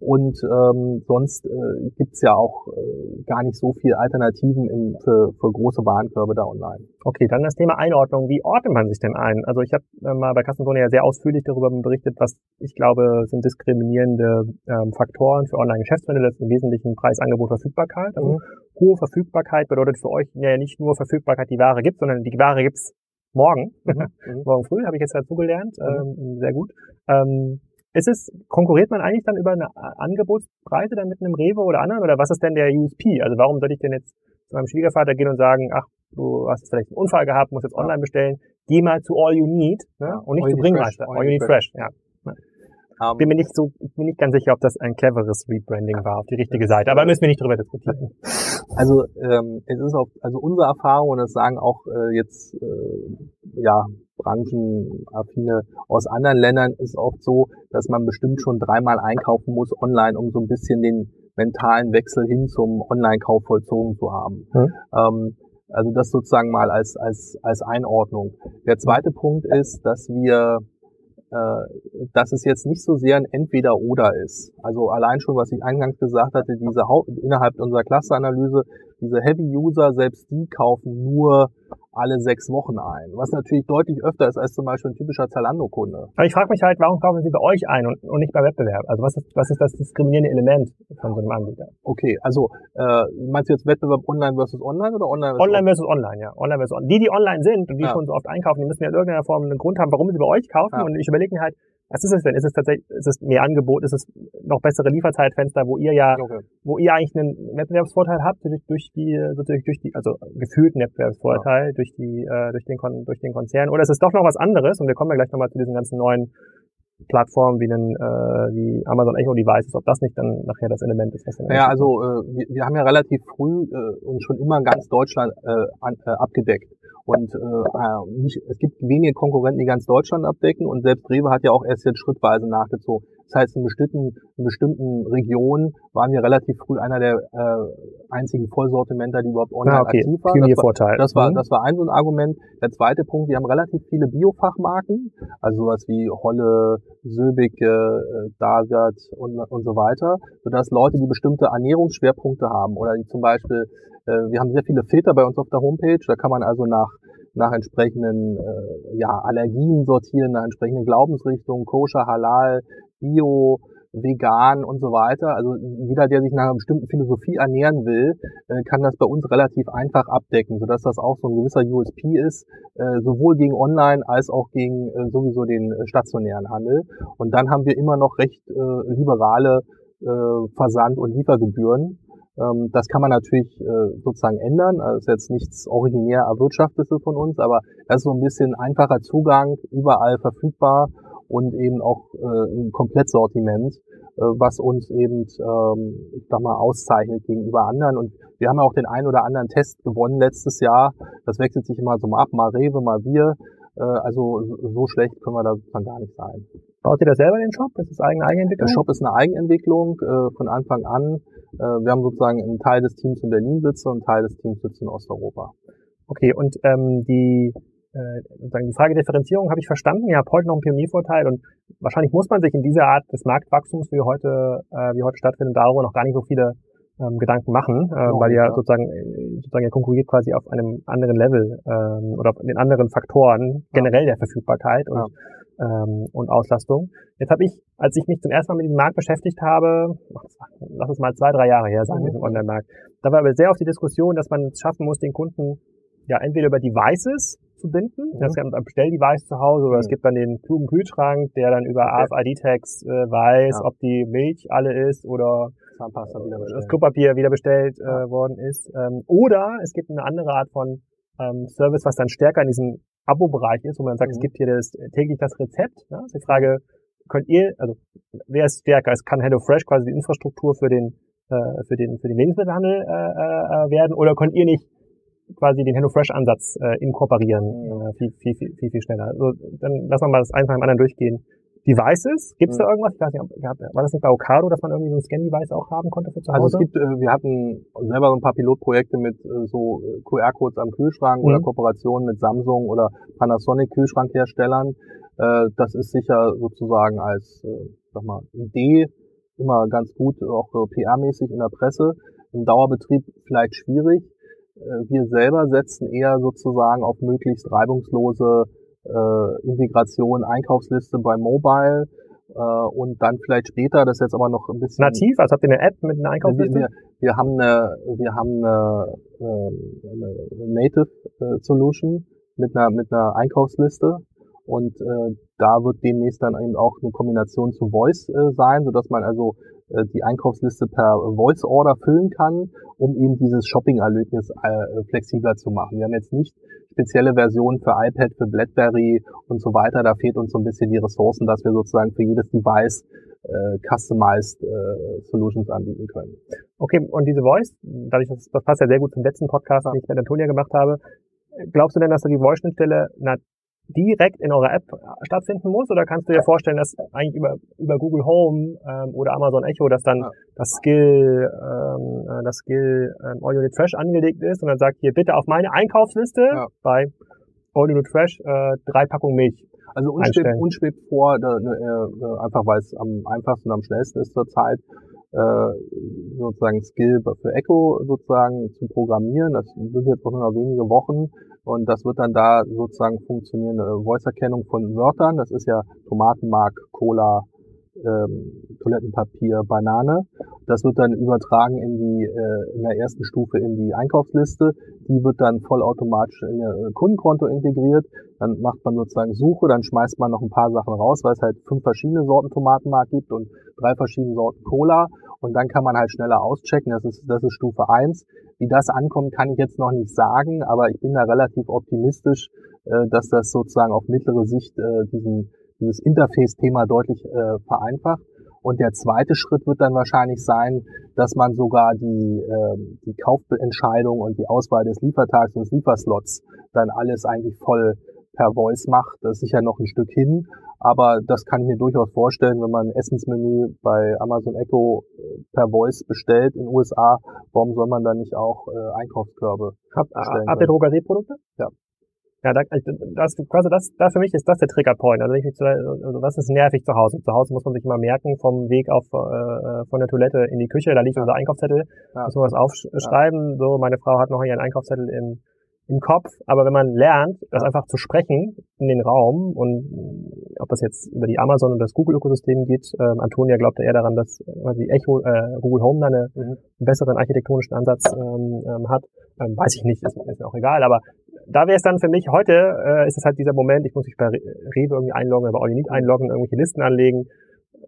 Und ähm, sonst äh, gibt's ja auch äh, gar nicht so viel Alternativen in, für, für große Warenkörbe da online. Okay, dann das Thema Einordnung. Wie ordnet man sich denn ein? Also ich habe äh, mal bei Kassenzone ja sehr ausführlich darüber berichtet, was ich glaube sind diskriminierende ähm, Faktoren für Online-Geschäftsmodelle. Das ist im Wesentlichen Preis, Angebot, Verfügbarkeit. Also mhm. hohe Verfügbarkeit bedeutet für euch ja nicht nur Verfügbarkeit, die Ware gibt, sondern die Ware gibt's morgen. Mhm. mhm. morgen früh habe ich jetzt dazu gelernt. Mhm. Ähm, sehr gut. Ähm, ist es, konkurriert man eigentlich dann über eine Angebotsbreite dann mit einem Rewe oder anderen? Oder was ist denn der USP? Also warum sollte ich denn jetzt zu meinem Schwiegervater gehen und sagen, ach, du hast vielleicht einen Unfall gehabt, musst jetzt online bestellen, geh mal zu All You Need ne? und nicht All zu Bringmeister. Fresh. All You Need Fresh, ja. Ähm, Bin mir nicht so, bin nicht ganz sicher, ob das ein cleveres Rebranding war auf die richtige Seite, aber müssen wir nicht drüber diskutieren. Also ähm, es ist auch, also unsere Erfahrung und das sagen auch äh, jetzt äh, ja branchenaffine aus anderen Ländern ist oft so, dass man bestimmt schon dreimal einkaufen muss online, um so ein bisschen den mentalen Wechsel hin zum Online-Kauf vollzogen zu haben. Mhm. Ähm, also das sozusagen mal als als als Einordnung. Der zweite Punkt ist, dass wir dass es jetzt nicht so sehr ein Entweder-Oder ist. Also allein schon, was ich eingangs gesagt hatte, diese innerhalb unserer Clusteranalyse, diese Heavy-User, selbst die kaufen nur alle sechs Wochen ein, was natürlich deutlich öfter ist als zum Beispiel ein typischer Zalando-Kunde. Aber ich frage mich halt, warum kaufen sie bei euch ein und, und nicht beim Wettbewerb? Also was ist, was ist das diskriminierende Element von so einem Anbieter? Okay, also äh, meinst du jetzt Wettbewerb online versus online oder online versus Online versus online, ja. Online versus online. Die, die online sind und die Ja. schon so oft einkaufen, die müssen ja in irgendeiner Form einen Grund haben, warum sie bei euch kaufen. Ja. Und ich überlege mir halt, was ist es denn? Ist es tatsächlich, ist es mehr Angebot? Ist es noch bessere Lieferzeitfenster, wo ihr ja, Okay. wo ihr eigentlich einen Wettbewerbsvorteil habt durch, durch die, sozusagen durch die, also gefühlten Wettbewerbsvorteil durch die, äh, durch den, Kon durch den Konzern? Oder ist es doch noch was anderes? Und wir kommen ja gleich nochmal zu diesen ganzen neuen Plattformen wie einen, äh, wie Amazon Echo Devices, ob das nicht dann nachher das Element ist. Was dann Naja, also äh, wir, wir haben ja relativ früh äh, und schon immer ganz Deutschland äh, an, äh, abgedeckt. Und äh, äh, nicht, es gibt wenige Konkurrenten, die ganz Deutschland abdecken und selbst Rewe hat ja auch erst jetzt schrittweise nachgezogen. Das heißt, in bestimmten, in bestimmten Regionen waren wir relativ früh einer der äh, einzigen Vollsortimenter, die überhaupt online ah, okay. aktiv waren. Das war, Pioniervorteil. das war, Mhm. das war ein so ein Argument. Der zweite Punkt, wir haben relativ viele Biofachmarken, also sowas wie Holle, Söbicke, äh, Dagat und, und so weiter, sodass Leute, die bestimmte Ernährungsschwerpunkte haben oder die zum Beispiel, äh, wir haben sehr viele Filter bei uns auf der Homepage, da kann man also nach nach entsprechenden äh, ja, Allergien sortieren, nach entsprechenden Glaubensrichtungen, koscher, halal, bio, vegan und so weiter. Also jeder, der sich nach einer bestimmten Philosophie ernähren will, äh, kann das bei uns relativ einfach abdecken, sodass das auch so ein gewisser USP ist, äh, sowohl gegen Online als auch gegen äh, sowieso den stationären Handel. Und dann haben wir immer noch recht liberale Versand- und Liefergebühren. Ähm, das kann man natürlich sozusagen ändern. Also ist jetzt nichts originär erwirtschaftetes von uns, aber das ist so ein bisschen einfacher Zugang, überall verfügbar und eben auch äh, ein Komplettsortiment, äh, was uns eben, ähm, ich sag mal, auszeichnet gegenüber anderen. Und wir haben ja auch den einen oder anderen Test gewonnen letztes Jahr. Das wechselt sich immer so mal ab, mal Rewe, mal wir. Äh, also so- schlecht können wir da sozusagen gar nicht sein. Baut ihr das selber den Shop? Ist das eigene Eigenentwicklung? Der Shop ist eine Eigenentwicklung äh, von Anfang an. Äh, wir haben sozusagen einen Teil des Teams in Berlin sitzen und einen Teil des Teams sitzt in Osteuropa. Okay, und ähm, die, äh, sozusagen die Frage Differenzierung habe ich verstanden. Ihr habt heute noch einen Pioniervorteil und wahrscheinlich muss man sich in dieser Art des Marktwachstums, wie heute, äh, wie heute stattfindet, darüber noch gar nicht so viele ähm, Gedanken machen, äh, Noch weil ihr ja. sozusagen, äh, sozusagen ihr konkurriert quasi auf einem anderen Level ähm, oder auf den anderen Faktoren generell der Verfügbarkeit und, ähm, und Auslastung. Jetzt habe ich, als ich mich zum ersten Mal mit diesem Markt beschäftigt habe, lass es mal zwei, drei Jahre her sein, Mhm. diesem Online-Markt, da war aber sehr oft die Diskussion, dass man es schaffen muss, den Kunden ja entweder über Devices zu binden, Mhm. das gibt ein Bestelldevice zu Hause oder es Mhm. gibt dann den klugen Kühlschrank, der dann über Okay. RFID-Tags äh, weiß, Ja. ob die Milch alle ist oder das bestellen. Klopapier wieder bestellt äh, Ja. worden ist. Ähm, oder es gibt eine andere Art von ähm, Service, was dann stärker in diesem Abo-Bereich ist, wo man sagt, es Mhm. gibt hier das, täglich das Rezept. Ne? Das ist die Frage, könnt ihr, also wer ist stärker? Es kann HelloFresh quasi die Infrastruktur für den äh, für den für den Lebensmittelhandel äh, äh, werden oder könnt ihr nicht quasi den HelloFresh-Ansatz äh, inkorporieren äh, viel, viel, viel, viel, viel schneller. Also, dann lassen wir mal das eins nach dem anderen durchgehen. Devices, gibt es da irgendwas? Ich weiß nicht, war das nicht bei Ocado, dass man irgendwie so ein Scan-Device auch haben konnte für zu Also Hause? es gibt, äh, wir hatten selber so ein paar Pilotprojekte mit äh, so äh, QR-Codes am Kühlschrank oder Mhm. Kooperationen mit Samsung oder Panasonic Kühlschrankherstellern. Äh, das ist sicher sozusagen als, äh, sag mal, Idee immer ganz gut, auch PR-mäßig in der Presse. Im Dauerbetrieb vielleicht schwierig. Äh, wir selber setzen eher sozusagen auf möglichst reibungslose äh, Integration, Einkaufsliste bei Mobile äh, und dann vielleicht später, das ist jetzt aber noch ein bisschen Nativ, also habt ihr eine App mit einer wir, Einkaufsliste? wir, wir haben eine, wir haben eine, ähm, eine Native äh, Solution mit einer, mit einer Einkaufsliste Und äh, da wird demnächst dann eben auch eine Kombination zu Voice äh, sein, sodass man also äh, die Einkaufsliste per Voice Order füllen kann, um eben dieses Shopping-Erlebnis äh, flexibler zu machen. Wir haben jetzt nicht spezielle Versionen für iPad, für BlackBerry und so weiter. Da fehlt uns so ein bisschen die Ressourcen, dass wir sozusagen für jedes Device äh, customized äh, Solutions anbieten können. Okay, und diese Voice, dadurch, das, das passt ja sehr gut zum letzten Podcast, ja. den ich mit Antonia gemacht habe, glaubst du denn, dass da die Voice-Schnittstelle direkt in eurer App stattfinden muss? Oder kannst du dir vorstellen, dass eigentlich über, über Google Home ähm, oder Amazon Echo, dass dann ja. das Skill, ähm, äh, das Skill ähm, All Fresh angelegt ist und dann sagt hier bitte auf meine Einkaufsliste ja. bei All Fresh äh, drei Packungen Milch. Also uns schwebt, uns schwebt vor, da, äh, einfach weil es am einfachsten und am schnellsten ist zurzeit, äh, sozusagen Skill für Echo sozusagen zu programmieren. Das sind jetzt noch wenige Wochen und das wird dann da sozusagen funktionieren. Voice-Erkennung von Wörtern. Das ist ja Tomatenmark, Cola, ähm, Toilettenpapier, Banane. Das wird dann übertragen in die äh, in der ersten Stufe in die Einkaufsliste. Die wird dann vollautomatisch in ihr äh, Kundenkonto integriert. Dann macht man sozusagen Suche, dann schmeißt man noch ein paar Sachen raus, weil es halt fünf verschiedene Sorten Tomatenmark gibt und drei verschiedene Sorten Cola. Und dann kann man halt schneller auschecken. Das ist, das ist Stufe eins. Wie das ankommt, kann ich jetzt noch nicht sagen, aber ich bin da relativ optimistisch, äh, dass das sozusagen auf mittlere Sicht äh, diesen dieses Interface-Thema deutlich äh, vereinfacht. Und der zweite Schritt wird dann wahrscheinlich sein, dass man sogar die, äh, die Kaufentscheidung und die Auswahl des Liefertags und des Lieferslots dann alles eigentlich voll per Voice macht. Das ist sicher noch ein Stück hin, aber das kann ich mir durchaus vorstellen, wenn man ein Essensmenü bei Amazon Echo äh, per Voice bestellt in den USA, warum soll man dann nicht auch äh, Einkaufskörbe Hab, bestellen? Habt ihr Drogerieprodukte? Ja. Ja, da, das, quasi das, das für mich ist das der Triggerpoint. Also, ich, also das ist nervig zu Hause. Zu Hause muss man sich immer merken, vom Weg auf äh, von der Toilette in die Küche, da liegt unser Einkaufszettel, ja. muss man was aufschreiben. Ja. So, meine Frau hat noch ihren Einkaufszettel im im Kopf, aber wenn man lernt, das einfach zu sprechen in den Raum und ob das jetzt über die Amazon und das Google-Ökosystem geht, ähm, Antonia glaubte eher daran, dass quasi Echo, äh, Google Home da eine, mhm. einen besseren architektonischen Ansatz ähm, ähm, hat, ähm, weiß ich nicht, ist, ist mir auch egal, aber da wäre es dann für mich, heute äh, ist es halt dieser Moment, ich muss mich bei Rewe irgendwie einloggen, bei All einloggen, irgendwelche Listen anlegen,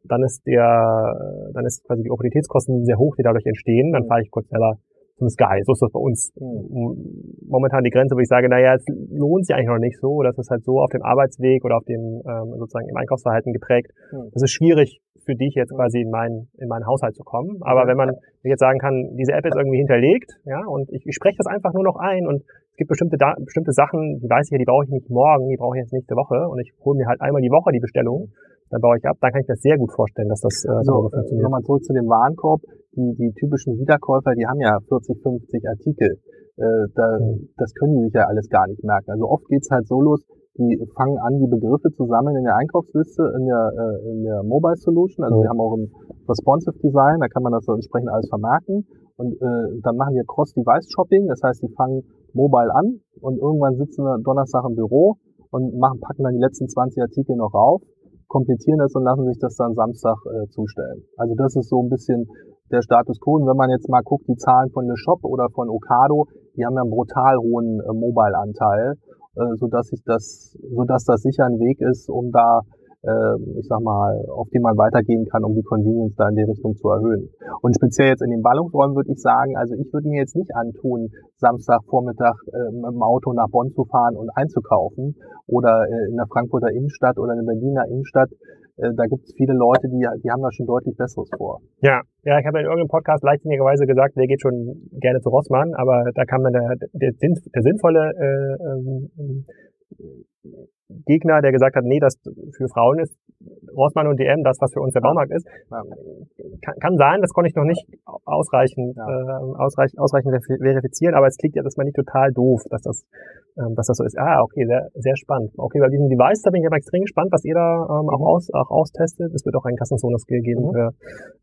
dann ist der, dann ist quasi die Opportunitätskosten sehr hoch, die dadurch entstehen, dann mhm. fahre ich kurz schneller zum Sky. So ist das bei uns mhm. momentan die Grenze, wo ich sage, naja, es lohnt sich eigentlich noch nicht so, das ist halt so auf dem Arbeitsweg oder auf dem ähm, sozusagen im Einkaufsverhalten geprägt. Mhm. Das ist schwierig für dich jetzt mhm. quasi in meinen in meinen Haushalt zu kommen. Aber wenn man jetzt sagen kann, diese App ist irgendwie hinterlegt, ja, und ich, ich spreche das einfach nur noch ein und es gibt bestimmte da bestimmte Sachen, die weiß ich ja, die brauche ich nicht morgen, die brauche ich jetzt nächste Woche und ich hole mir halt einmal die Woche die Bestellung dann baue ich ab, dann kann ich mir das sehr gut vorstellen, dass das äh, so, funktioniert. Nochmal zurück zu dem Warenkorb. Die, die typischen Wiederkäufer, die haben ja 40, 50 Artikel. Äh, da. Das können die sich ja alles gar nicht merken. Also oft geht's halt so los, die fangen an, die Begriffe zu sammeln in der Einkaufsliste, in der, äh, in der Mobile Solution. Also mhm. wir haben auch ein Responsive Design, da kann man das so entsprechend alles vermerken. Und äh, dann machen die Cross-Device-Shopping, das heißt, die fangen mobile an und irgendwann sitzen Donnerstag im Büro und machen, packen dann die letzten 20 Artikel noch rauf komplizieren das und lassen sich das dann Samstag äh, zustellen. Also das ist so ein bisschen der Status quo. Und wenn man jetzt mal guckt, die Zahlen von Le Shop oder von Ocado, die haben ja einen brutal hohen äh, Mobile-Anteil, äh, sodass sich das, sodass das sicher ein Weg ist, um da äh, ich sag mal, auf die man weitergehen kann, um die Convenience da in die Richtung zu erhöhen. Und speziell jetzt in den Ballungsräumen würde ich sagen, also ich würde mir jetzt nicht antun, Samstagvormittag äh, mit dem Auto nach Bonn zu fahren und einzukaufen oder äh, in der Frankfurter Innenstadt oder in der Berliner Innenstadt. Äh, da gibt es viele Leute, die, die haben da schon deutlich Besseres vor. Ja, ja, ich habe in irgendeinem Podcast leichtsinnigerweise gesagt, der geht schon gerne zu Rossmann, aber da kam dann der, der, der sinnvolle äh, ähm, Gegner, der gesagt hat, nee, das für Frauen ist Rossmann und DM das, was für uns der Baumarkt ist. Kann, kann sein, das konnte ich noch nicht ausreichend, ja. äh, ausreichend, ausreichend verifizieren, aber es klingt ja, dass man nicht total doof, dass das, ähm, dass das so ist. Ah, okay, sehr, sehr spannend. Okay, bei diesem Device, da bin ich aber extrem gespannt, was ihr da ähm, auch, mhm. aus, auch austestet. Es wird auch einen Kassenzone-Skill geben mhm. für,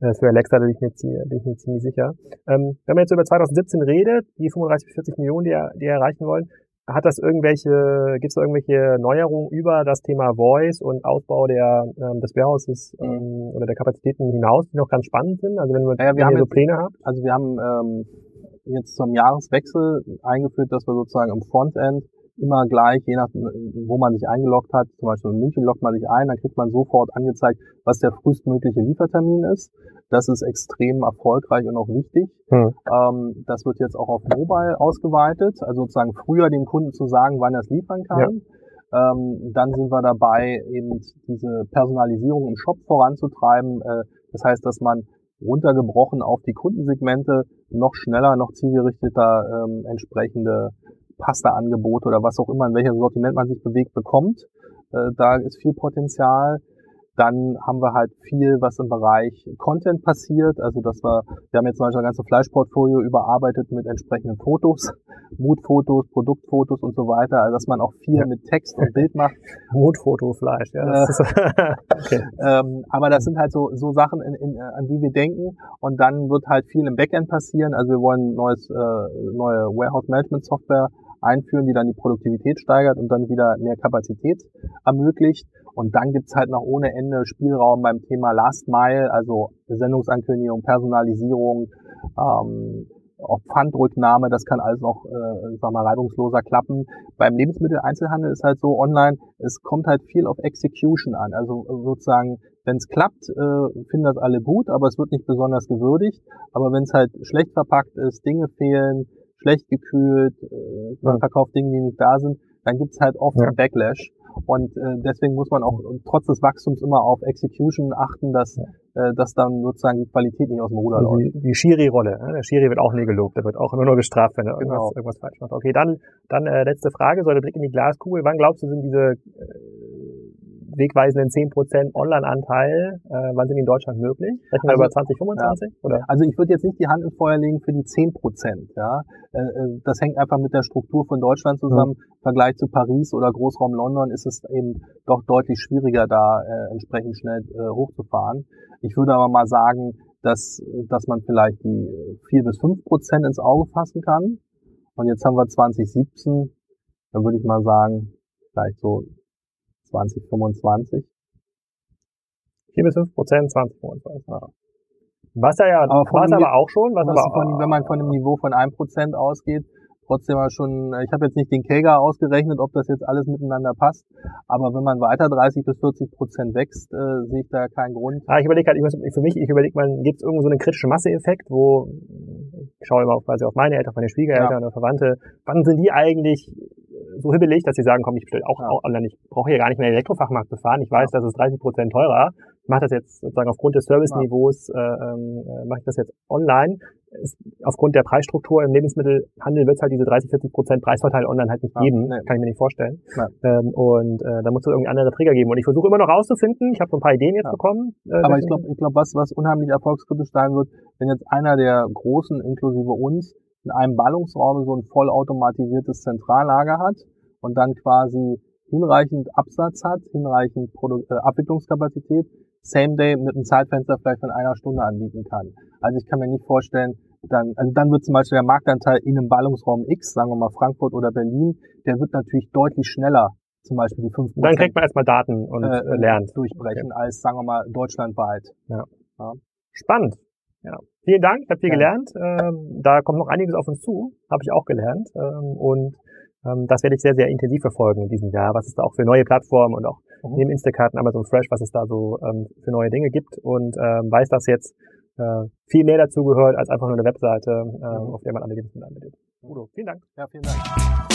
äh, für Alexa, da bin ich mir, bin ich mir ziemlich sicher. Ähm, wenn man jetzt über 2017 redet, die 35 bis 40 Millionen, die, die erreichen wollen, hat das irgendwelche, gibt es irgendwelche Neuerungen über das Thema Voice und Ausbau der, ähm, des Warehouses mhm. ähm, oder der Kapazitäten hinaus, die noch ganz spannend sind? Also wenn, wir, ja, wir haben so Pläne habt? Also wir haben ähm, jetzt zum Jahreswechsel eingeführt, dass wir sozusagen im Frontend immer gleich, je nach, wo man sich eingeloggt hat. Zum Beispiel in München loggt man sich ein, dann kriegt man sofort angezeigt, was der frühestmögliche Liefertermin ist. Das ist extrem erfolgreich und auch wichtig. Hm. Ähm, das wird jetzt auch auf Mobile ausgeweitet, also sozusagen früher dem Kunden zu sagen, wann er es liefern kann. Ja. Ähm, dann sind wir dabei, eben diese Personalisierung im Shop voranzutreiben. Äh, das heißt, dass man runtergebrochen auf die Kundensegmente noch schneller, noch zielgerichteter ähm, entsprechende Pasta-Angebote oder was auch immer, in welchem Sortiment man sich bewegt, bekommt. Äh, da ist viel Potenzial. Dann haben wir halt viel, was im Bereich Content passiert. Also dass wir, wir haben jetzt zum Beispiel ein ganzes Fleischportfolio überarbeitet mit entsprechenden Fotos, Mutfotos, Produktfotos und so weiter. Also dass man auch viel ja. mit Text und Bild macht. Mutfotofleisch, ja. Das äh, okay. ähm, aber das sind halt so, so Sachen, in, in, an die wir denken. Und dann wird halt viel im Backend passieren. Also wir wollen neues, äh, neue Warehouse Management Software einführen, die dann die Produktivität steigert und dann wieder mehr Kapazität ermöglicht. Und dann gibt's halt noch ohne Ende Spielraum beim Thema Last Mile, also Sendungsankündigung, Personalisierung, ähm, auch Pfandrücknahme, das kann alles noch, äh, sag mal, reibungsloser klappen. Beim Lebensmitteleinzelhandel ist halt so online, es kommt halt viel auf Execution an. Also sozusagen, wenn es klappt, äh, finden das alle gut, aber es wird nicht besonders gewürdigt. Aber wenn es halt schlecht verpackt ist, Dinge fehlen, schlecht gekühlt, äh, man verkauft Dinge, die nicht da sind, dann gibt's halt oft ja. einen Backlash. Und äh, deswegen muss man auch trotz des Wachstums immer auf Execution achten, dass, äh, dass dann sozusagen die Qualität nicht aus dem Ruder also läuft. Die, die Schiri-Rolle, ne? der Schiri wird auch nie gelobt, der wird auch nur noch gestraft, wenn er genau. irgendwas, irgendwas falsch macht. Okay, dann, dann äh, letzte Frage, so der Blick in die Glaskugel. Wann glaubst du, sind diese äh, wegweisenden 10% Online-Anteil, äh, wann sind die in Deutschland möglich? Rechnen wir also, über 2025? Ja. Oder? Also ich würde jetzt nicht die Hand ins Feuer legen für die 10%. Ja? Äh, äh, das hängt einfach mit der Struktur von Deutschland zusammen. Mhm. Im Vergleich zu Paris oder Großraum London ist es eben doch deutlich schwieriger, da äh, entsprechend schnell äh, hochzufahren. Ich würde aber mal sagen, dass, dass man vielleicht die 4 bis 5 Prozent ins Auge fassen kann. Und jetzt haben wir 2017, dann würde ich mal sagen, vielleicht so 2025. 4 bis 5 Prozent 2025. Ja. Was ja, ja aber was aber auch schon, was, was aber von, wenn man von einem Niveau von 1 Prozent ausgeht, trotzdem mal schon, ich habe jetzt nicht den Kager ausgerechnet, ob das jetzt alles miteinander passt, aber wenn man weiter 30 bis 40 Prozent wächst, äh, sehe ich da keinen Grund. Ah, ich überlege halt, ich muss, für mich, ich überlege mal, gibt es irgendwo so einen kritischen Masseeffekt, wo ich schaue immer auf, quasi auf meine Eltern, auf meine Schwiegereltern ja. oder Verwandte, wann sind die eigentlich so hibbelig, dass sie sagen, komm, ich bestelle auch, ja. auch online. Ich brauche hier gar nicht mehr den Elektrofachmarkt befahren. Ich weiß, ja. das ist 30 Prozent teurer. Ich mache das jetzt sozusagen aufgrund des Serviceniveaus, äh, ähm, äh, mache ich das jetzt online. Ist, aufgrund der Preisstruktur im Lebensmittelhandel wird es halt diese 30, 40 Prozent Preisvorteil online halt nicht geben. Nee. Kann ich mir nicht vorstellen. Ähm, und äh, da muss es irgendwie andere Trigger geben. Und ich versuche immer noch rauszufinden. Ich habe so ein paar Ideen jetzt bekommen. Äh, Aber ich glaube, ich glaub, was, was unheimlich erfolgskritisch sein wird, wenn jetzt einer der Großen, inklusive uns, in einem Ballungsraum so ein vollautomatisiertes Zentrallager hat und dann quasi hinreichend Absatz hat, hinreichend Produ äh, Abwicklungskapazität, Same Day mit einem Zeitfenster vielleicht von einer Stunde anbieten kann. Also ich kann mir nicht vorstellen, dann, also dann wird zum Beispiel der Marktanteil in einem Ballungsraum X, sagen wir mal Frankfurt oder Berlin, der wird natürlich deutlich schneller, zum Beispiel die 5%. Dann kriegt man erstmal Daten und äh, äh lernt. Durchbrechen okay. als, sagen wir mal, deutschlandweit. Ja. ja. Spannend. Ja. Vielen Dank, ich habe viel ja. gelernt. Ähm, da kommt noch einiges auf uns zu, habe ich auch gelernt. Ähm, und ähm, das werde ich sehr, sehr intensiv verfolgen in diesem Jahr, was es da auch für neue Plattformen und auch mhm. neben Instacart und Amazon Fresh, was es da so ähm, für neue Dinge gibt und ähm, weiß, dass jetzt äh, viel mehr dazu gehört als einfach nur eine Webseite, äh, mhm. auf der man alle Lebensmittel anbietet. Udo, vielen Dank. Ja, vielen Dank.